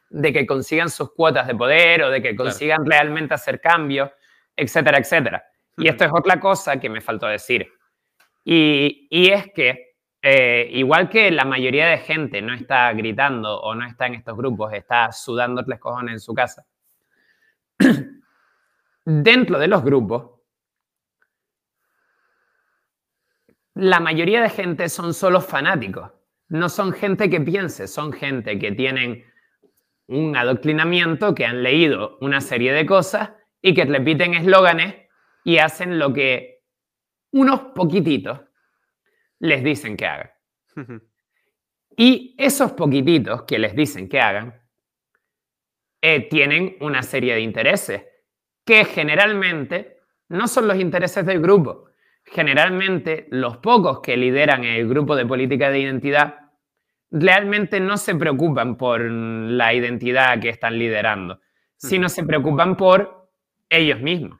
de que consigan sus cuotas de poder o de que Claro. consigan realmente hacer cambios, etcétera, etcétera. Y esto es otra cosa que me faltó decir. Y, y es que, eh, igual que la mayoría de gente no está gritando o no está en estos grupos, está sudando tres cojones en su casa, dentro de los grupos, la mayoría de gente son solo fanáticos. No son gente que piense, son gente que tienen un adoctrinamiento, que han leído una serie de cosas y que repiten eslóganes y hacen lo que unos poquititos les dicen que hagan. Y esos poquititos que les dicen que hagan eh, tienen una serie de intereses. Que generalmente no son los intereses del grupo. Generalmente los pocos que lideran el grupo de política de identidad realmente no se preocupan por la identidad que están liderando, sino se preocupan por ellos mismos.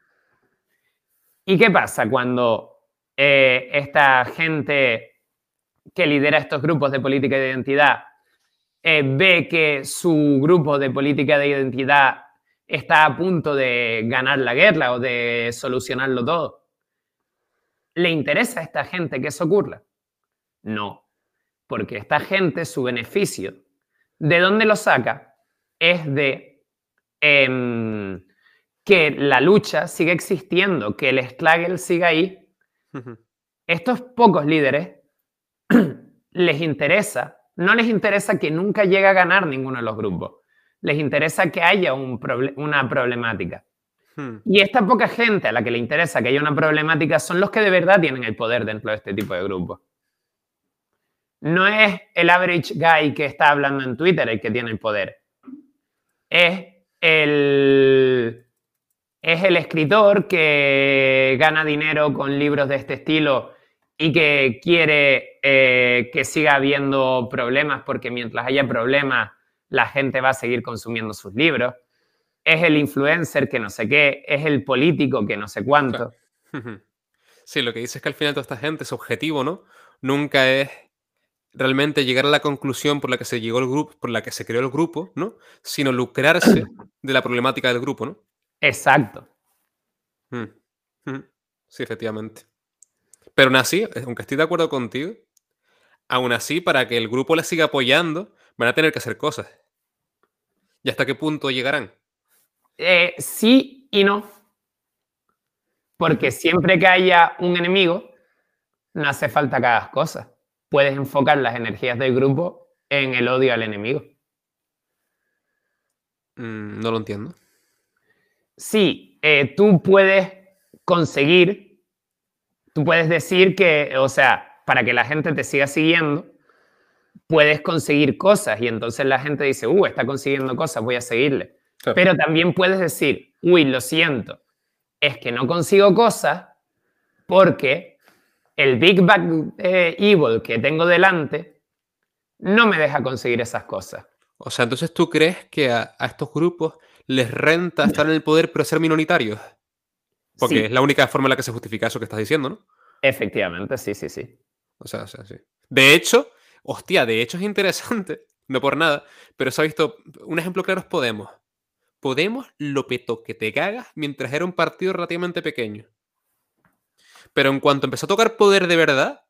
¿Y qué pasa cuando eh, esta gente que lidera estos grupos de política de identidad eh, ve que su grupo de política de identidad está a punto de ganar la guerra o de solucionarlo todo. ¿Le interesa a esta gente que eso ocurra? No, porque esta gente, su beneficio, ¿de dónde lo saca? Es de em, que la lucha siga existiendo, que el struggle siga ahí. Estos pocos líderes les interesa, no les interesa que nunca llegue a ganar ninguno de los grupos, les interesa que haya una problemática. Hmm. Y esta poca gente a la que le interesa que haya una problemática son los que de verdad tienen el poder dentro de este tipo de grupos. No es el average guy que está hablando en Twitter el que tiene el poder. Es el, es el escritor que gana dinero con libros de este estilo y que quiere eh, que siga habiendo problemas porque mientras haya problemas la gente va a seguir consumiendo sus libros. Es el influencer que no sé qué, es el político que no sé cuánto. Sí, lo que dice es que al final toda esta gente, su objetivo, ¿no? Nunca es realmente llegar a la conclusión por la que se llegó el grupo, por la que se creó el grupo, ¿no? Sino lucrarse de la problemática del grupo, ¿no? Exacto. Sí, efectivamente. Pero aún así, aunque estoy de acuerdo contigo, aún así, para que el grupo le siga apoyando, van a tener que hacer cosas. ¿Y hasta qué punto llegarán? Eh, sí y no. Porque siempre que haya un enemigo, no hace falta que hagas cosas. Puedes enfocar las energías del grupo en el odio al enemigo. Mm, no lo entiendo. Sí, eh, tú puedes conseguir tú puedes decir que, o sea, para que la gente te siga siguiendo, puedes conseguir cosas y entonces la gente dice, uh, está consiguiendo cosas, voy a seguirle. Pero también puedes decir, uy, lo siento, es que no consigo cosas porque el Big Bang eh, Evil que tengo delante no me deja conseguir esas cosas. O sea, entonces tú crees que a, estos grupos les renta estar en el poder pero ser minoritarios. Porque es la única forma en la que se justifica eso que estás diciendo, ¿no? Efectivamente, sí, sí, sí. O sea, o sea, sí. De hecho, hostia, de hecho es interesante, no por nada, pero se ha visto, un ejemplo claro es Podemos. Podemos lo petó que te cagas mientras era un partido relativamente pequeño. Pero en cuanto empezó a tocar poder de verdad,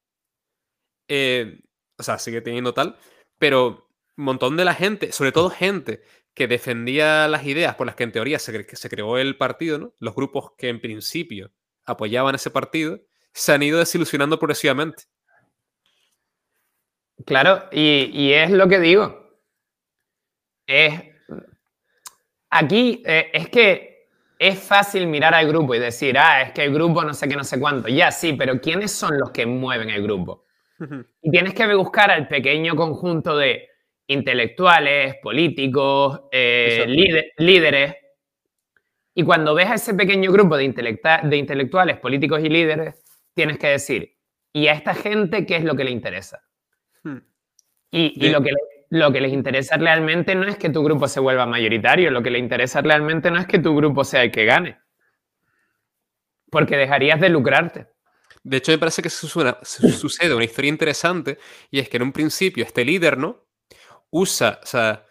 eh, o sea, sigue teniendo tal, pero un montón de la gente, sobre todo gente que defendía las ideas por las que en teoría se, creó el partido, ¿no? los grupos que en principio apoyaban ese partido, se han ido desilusionando progresivamente. Claro, y, es lo que digo. Es, aquí eh, es que es fácil mirar al grupo y decir, ah, es que el grupo no sé qué, no sé cuánto. Ya, sí, pero ¿quiénes son los que mueven el grupo? Y tienes que buscar al pequeño conjunto de intelectuales, políticos, eh, líderes. Y cuando ves a ese pequeño grupo de, de intelectuales, políticos y líderes, tienes que decir, ¿y a esta gente qué es lo que le interesa? Hmm. Y, lo, que, lo que les interesa realmente no es que tu grupo se vuelva mayoritario, lo que le interesa realmente no es que tu grupo sea el que gane. Porque dejarías de lucrarte. De hecho, me parece que sucede una historia interesante y es que en un principio este líder, ¿no? usa, o sea,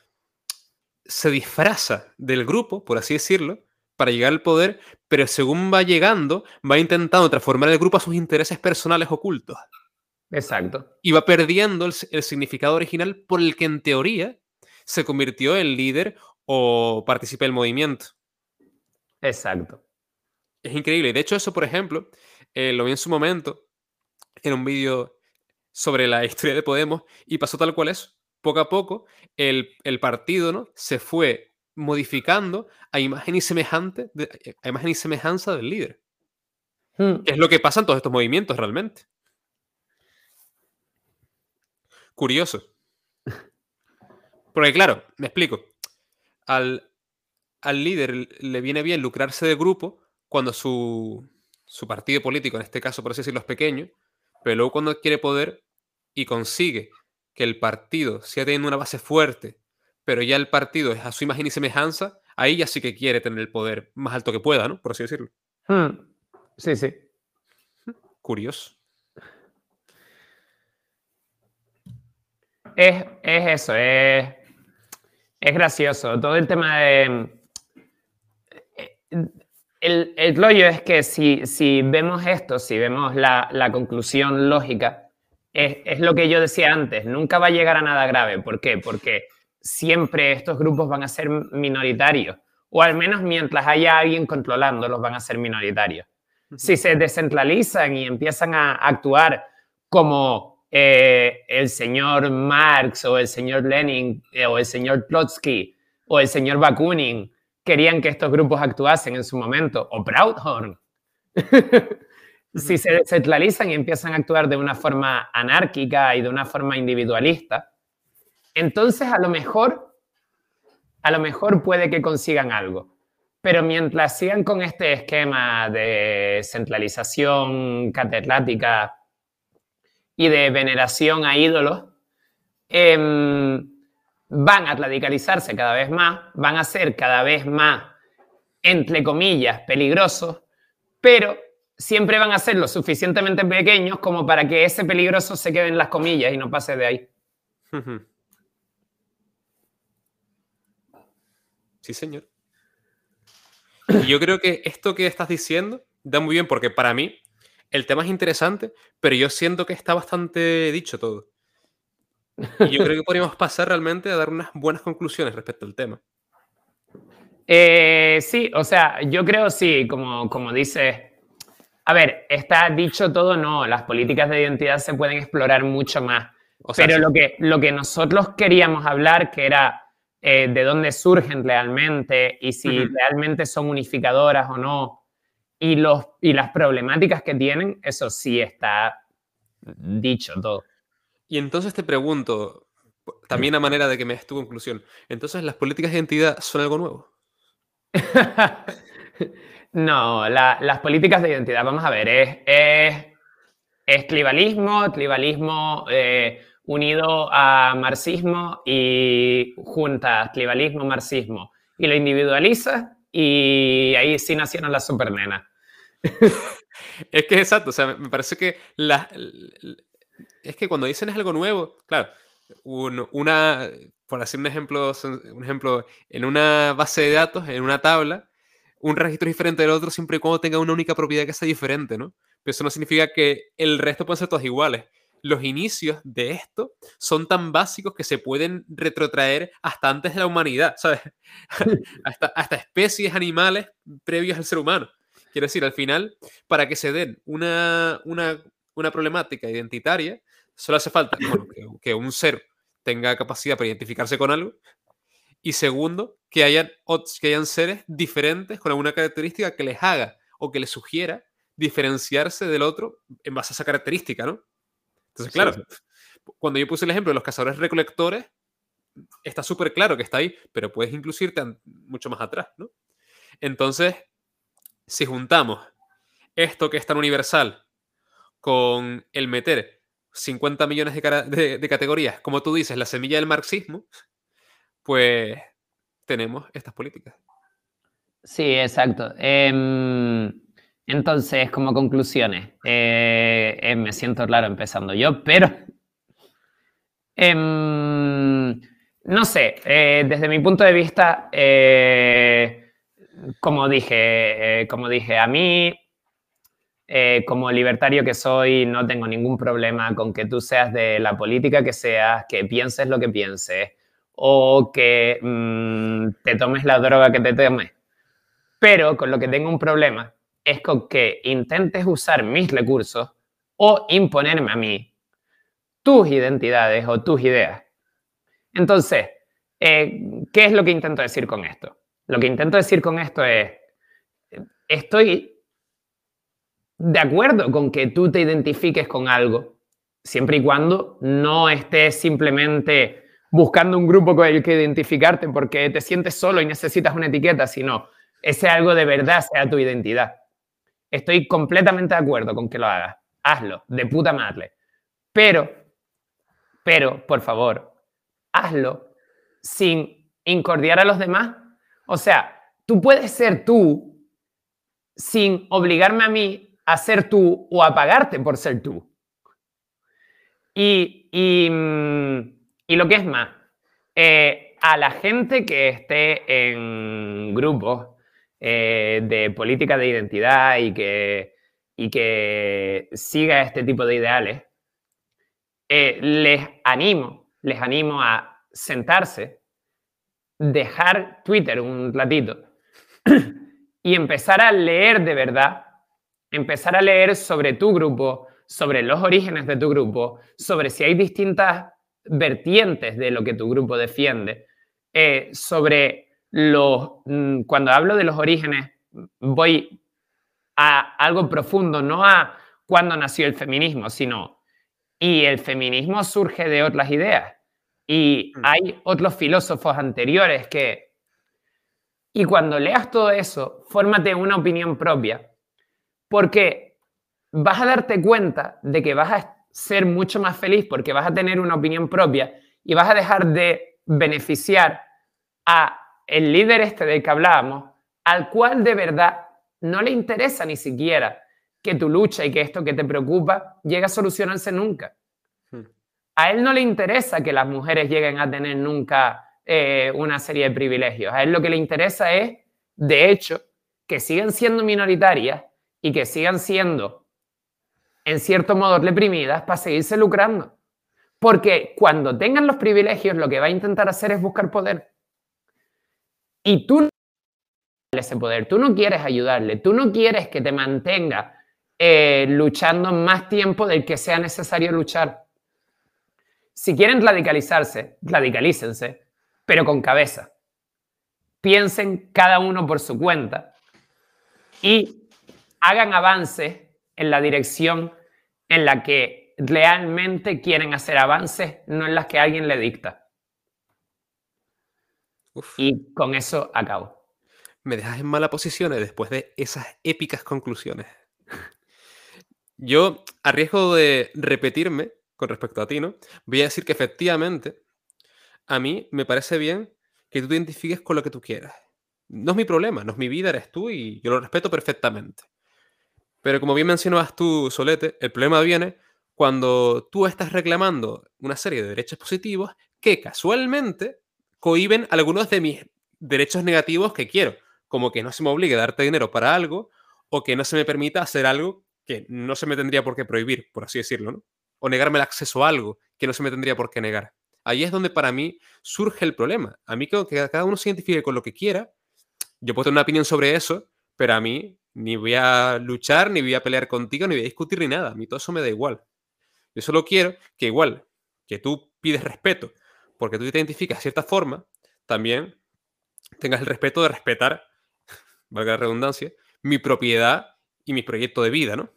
se disfraza del grupo, por así decirlo, para llegar al poder, pero según va llegando, va intentando transformar el grupo a sus intereses personales ocultos. Exacto. Y va perdiendo el, significado original por el que en teoría se convirtió en líder o participa del movimiento. Exacto. Es increíble. De hecho, eso, por ejemplo, eh, lo vi en su momento en un vídeo sobre la historia de Podemos y pasó tal cual eso poco a poco el, partido ¿no? se fue modificando a imagen y, semejante a imagen y semejanza del líder. Hmm. es lo que pasa en todos estos movimientos realmente. Curioso. Porque claro, me explico. Al, al líder le viene bien lucrarse del grupo cuando su, su partido político, en este caso por así decirlo, es pequeño, pero luego cuando adquiere poder y consigue que el partido siga teniendo una base fuerte, pero ya el partido es a su imagen y semejanza, ahí ya sí que quiere tener el poder más alto que pueda, ¿no? Por así decirlo. Hmm. Sí, sí. Curioso. Es, es eso, es, es gracioso. Todo el tema de... El, el rollo es que si, si vemos esto, si vemos la, la conclusión lógica, es, es, lo que yo decía antes, nunca va a llegar a nada grave. ¿Por qué? Porque siempre estos grupos van a ser minoritarios, o al menos mientras haya alguien controlándolos van a ser minoritarios. Si se descentralizan y empiezan a actuar como eh, el señor Marx o el señor Lenin eh, o el señor Trotsky o el señor Bakunin querían que estos grupos actuasen en su momento, o Proudhorn. si se descentralizan y empiezan a actuar de una forma anárquica y de una forma individualista, entonces a lo mejor, a lo mejor puede que consigan algo. Pero mientras sigan con este esquema de centralización catedrática y de veneración a ídolos, eh, van a radicalizarse cada vez más, van a ser cada vez más, entre comillas, peligrosos, pero siempre van a ser lo suficientemente pequeños como para que ese peligroso se quede en las comillas y no pase de ahí. Sí, señor. Yo creo que esto que estás diciendo da muy bien porque para mí el tema es interesante, pero yo siento que está bastante dicho todo. Y yo creo que podríamos pasar realmente a dar unas buenas conclusiones respecto al tema. Eh, sí, o sea, yo creo sí, como, como dice, a ver, está dicho todo, no, las políticas de identidad se pueden explorar mucho más. O sea, pero sí. lo, que, lo que nosotros queríamos hablar, que era eh, de dónde surgen realmente y si uh -huh. realmente son unificadoras o no, y, los, y las problemáticas que tienen, eso sí está dicho todo. Y entonces te pregunto, también a manera de que me des tu conclusión, entonces las políticas de identidad son algo nuevo. no, la, las políticas de identidad, vamos a ver, es, es, es clivalismo, clivalismo eh, unido a marxismo y juntas clivalismo, marxismo, y lo individualiza y ahí sí nacieron las supernenas. es que es exacto, o sea, me parece que la, es que cuando dicen es algo nuevo, claro, un, una, por hacer un ejemplo, un ejemplo, en una base de datos, en una tabla, un registro es diferente del otro siempre y cuando tenga una única propiedad que sea diferente, ¿no? Pero eso no significa que el resto puedan ser todos iguales. Los inicios de esto son tan básicos que se pueden retrotraer hasta antes de la humanidad, ¿sabes? hasta, hasta especies animales previos al ser humano. Quiero decir, al final, para que se den una, una, una problemática identitaria, solo hace falta bueno, que, que, un ser tenga capacidad para identificarse con algo. Y segundo, que hayan, que hayan seres diferentes con alguna característica que les haga o que les sugiera diferenciarse del otro en base a esa característica, ¿no? Entonces, claro, sí, sí. cuando yo puse el ejemplo de los cazadores recolectores, está súper claro que está ahí, pero puedes incluso irte mucho más atrás, ¿no? Entonces, si juntamos esto que es tan universal con el meter 50 millones de, de, categorías, como tú dices, la semilla del marxismo, pues tenemos estas políticas. Sí, exacto. Eh, entonces, como conclusiones, eh, eh, me siento claro empezando yo, pero em, no sé, eh, desde mi punto de vista, como dije, como dije, a mí eh, como libertario que soy, no tengo ningún problema con que tú seas de la política que seas, que pienses lo que pienses o que mmm, te tomes la droga que te tomes. Pero con lo que tengo un problema es con que intentes usar mis recursos o imponerme a mí tus identidades o tus ideas. Entonces, eh, ¿qué es lo que intento decir con esto? Lo que intento decir con esto es, estoy de acuerdo con que tú te identifiques con algo, siempre y cuando no estés simplemente buscando un grupo con el que identificarte porque te sientes solo y necesitas una etiqueta, sino ese algo de verdad sea tu identidad. Estoy completamente de acuerdo con que lo hagas. Hazlo, de puta madre. Pero, pero, por favor, hazlo sin incordiar a los demás. O sea, tú puedes ser tú sin obligarme a mí a ser tú o a pagarte por ser tú. Y, y, mm, y lo que es más, eh, a la gente que esté en grupos eh, de política de identidad y que, y que siga este tipo de ideales, eh, les animo, les animo a sentarse, dejar Twitter un ratito y empezar a leer de verdad, empezar a leer sobre tu grupo, sobre los orígenes de tu grupo, sobre si hay distintas vertientes de lo que tu grupo defiende, eh, sobre los, mm, cuando hablo de los orígenes, voy a algo profundo, no a cuándo nació el feminismo, sino, y el feminismo surge de otras ideas. Y mm. hay otros filósofos anteriores que... Y cuando leas todo eso, fórmate una opinión propia, porque vas a darte cuenta de que vas a ser mucho más feliz porque vas a tener una opinión propia y vas a dejar de beneficiar a el líder este del que hablábamos, al cual de verdad no le interesa ni siquiera que tu lucha y que esto que te preocupa llegue a solucionarse nunca. A él no le interesa que las mujeres lleguen a tener nunca eh, una serie de privilegios. A él lo que le interesa es, de hecho, que sigan siendo minoritarias y que sigan siendo en cierto modo reprimidas para seguirse lucrando. Porque cuando tengan los privilegios, lo que va a intentar hacer es buscar poder. Y tú no quieres ese poder, tú no quieres ayudarle, tú no quieres que te mantenga eh, luchando más tiempo del que sea necesario luchar. Si quieren radicalizarse, radicalícense, pero con cabeza. Piensen cada uno por su cuenta y hagan avances en la dirección en la que realmente quieren hacer avances, no en las que alguien le dicta. Y con eso acabo. Me dejas en mala posición después de esas épicas conclusiones. Yo, a riesgo de repetirme con respecto a ti, ¿no? Voy a decir que efectivamente, a mí me parece bien que tú te identifiques con lo que tú quieras. No es mi problema, no es mi vida, eres tú y yo lo respeto perfectamente. Pero como bien mencionabas tú, Solete, el problema viene cuando tú estás reclamando una serie de derechos positivos que casualmente cohiben algunos de mis derechos negativos que quiero, como que no se me obligue a darte dinero para algo o que no se me permita hacer algo que no se me tendría por qué prohibir, por así decirlo, ¿no? O negarme el acceso a algo que no se me tendría por qué negar. Ahí es donde para mí surge el problema. A mí que cada uno se identifique con lo que quiera. Yo puedo tener una opinión sobre eso, pero a mí ni voy a luchar, ni voy a pelear contigo, ni voy a discutir ni nada. A mí todo eso me da igual. Yo solo quiero que igual que tú pides respeto porque tú te identificas de cierta forma, también tengas el respeto de respetar, valga la redundancia, mi propiedad y mi proyecto de vida, ¿no?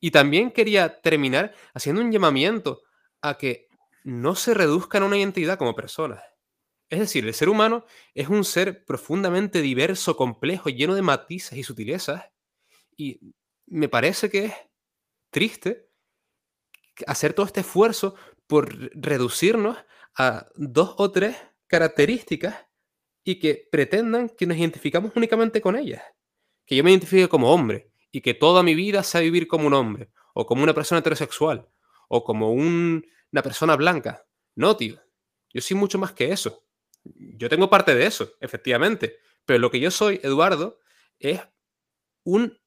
Y también quería terminar haciendo un llamamiento a que no se reduzcan a una identidad como personas. Es decir, el ser humano es un ser profundamente diverso, complejo, lleno de matices y sutilezas. Y me parece que es triste hacer todo este esfuerzo por reducirnos a dos o tres características y que pretendan que nos identificamos únicamente con ellas. Que yo me identifique como hombre y que toda mi vida sea vivir como un hombre, o como una persona heterosexual, o como una persona blanca. No, tío. Yo soy mucho más que eso yo tengo parte de eso, efectivamente, pero lo que yo soy, Eduardo, es un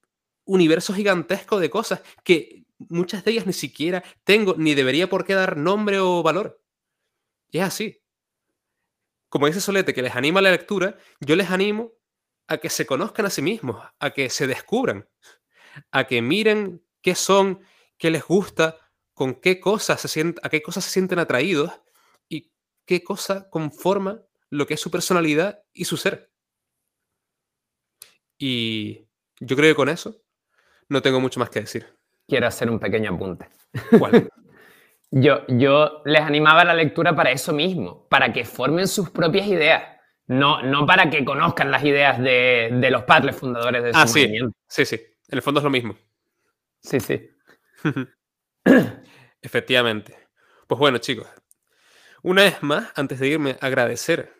universo gigantesco de cosas que muchas de ellas ni siquiera tengo ni debería por qué dar nombre o valor. Y es así. Como dice Solete, que les anima la lectura, yo les animo a que se conozcan a sí mismos, a que se descubran, a que miren qué son, qué les gusta, con qué cosas se sienten, a qué cosas se sienten atraídos y qué cosa conforma lo que es su personalidad y su ser. Y yo creo que con eso no tengo mucho más que decir. Quiero hacer un pequeño apunte. ¿Cuál? Yo, yo les animaba a la lectura para eso mismo, para que formen sus propias ideas, no, no para que conozcan las ideas de, de los padres fundadores de su Ah, sí, movimiento. sí, sí. En el fondo es lo mismo. Sí, sí. Efectivamente. Pues bueno, chicos. Una vez más, antes de irme, agradecer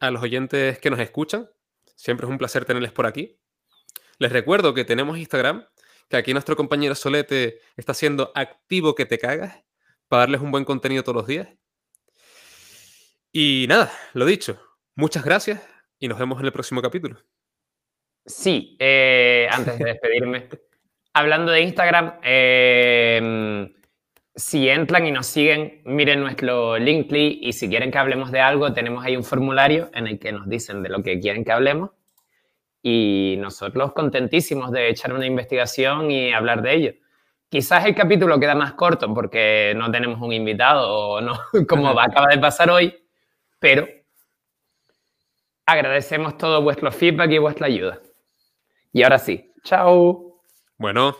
a los oyentes que nos escuchan. Siempre es un placer tenerles por aquí. Les recuerdo que tenemos Instagram, que aquí nuestro compañero Solete está siendo activo que te cagas para darles un buen contenido todos los días. Y nada, lo dicho. Muchas gracias y nos vemos en el próximo capítulo. Sí, eh, antes de despedirme, hablando de Instagram, eh, si entran y nos siguen, miren nuestro Linktree y si quieren que hablemos de algo, tenemos ahí un formulario en el que nos dicen de lo que quieren que hablemos y nosotros contentísimos de echar una investigación y hablar de ello. Quizás el capítulo queda más corto porque no tenemos un invitado o no, como va, acaba de pasar hoy, pero agradecemos todo vuestro feedback y vuestra ayuda. Y ahora sí, chao. Bueno.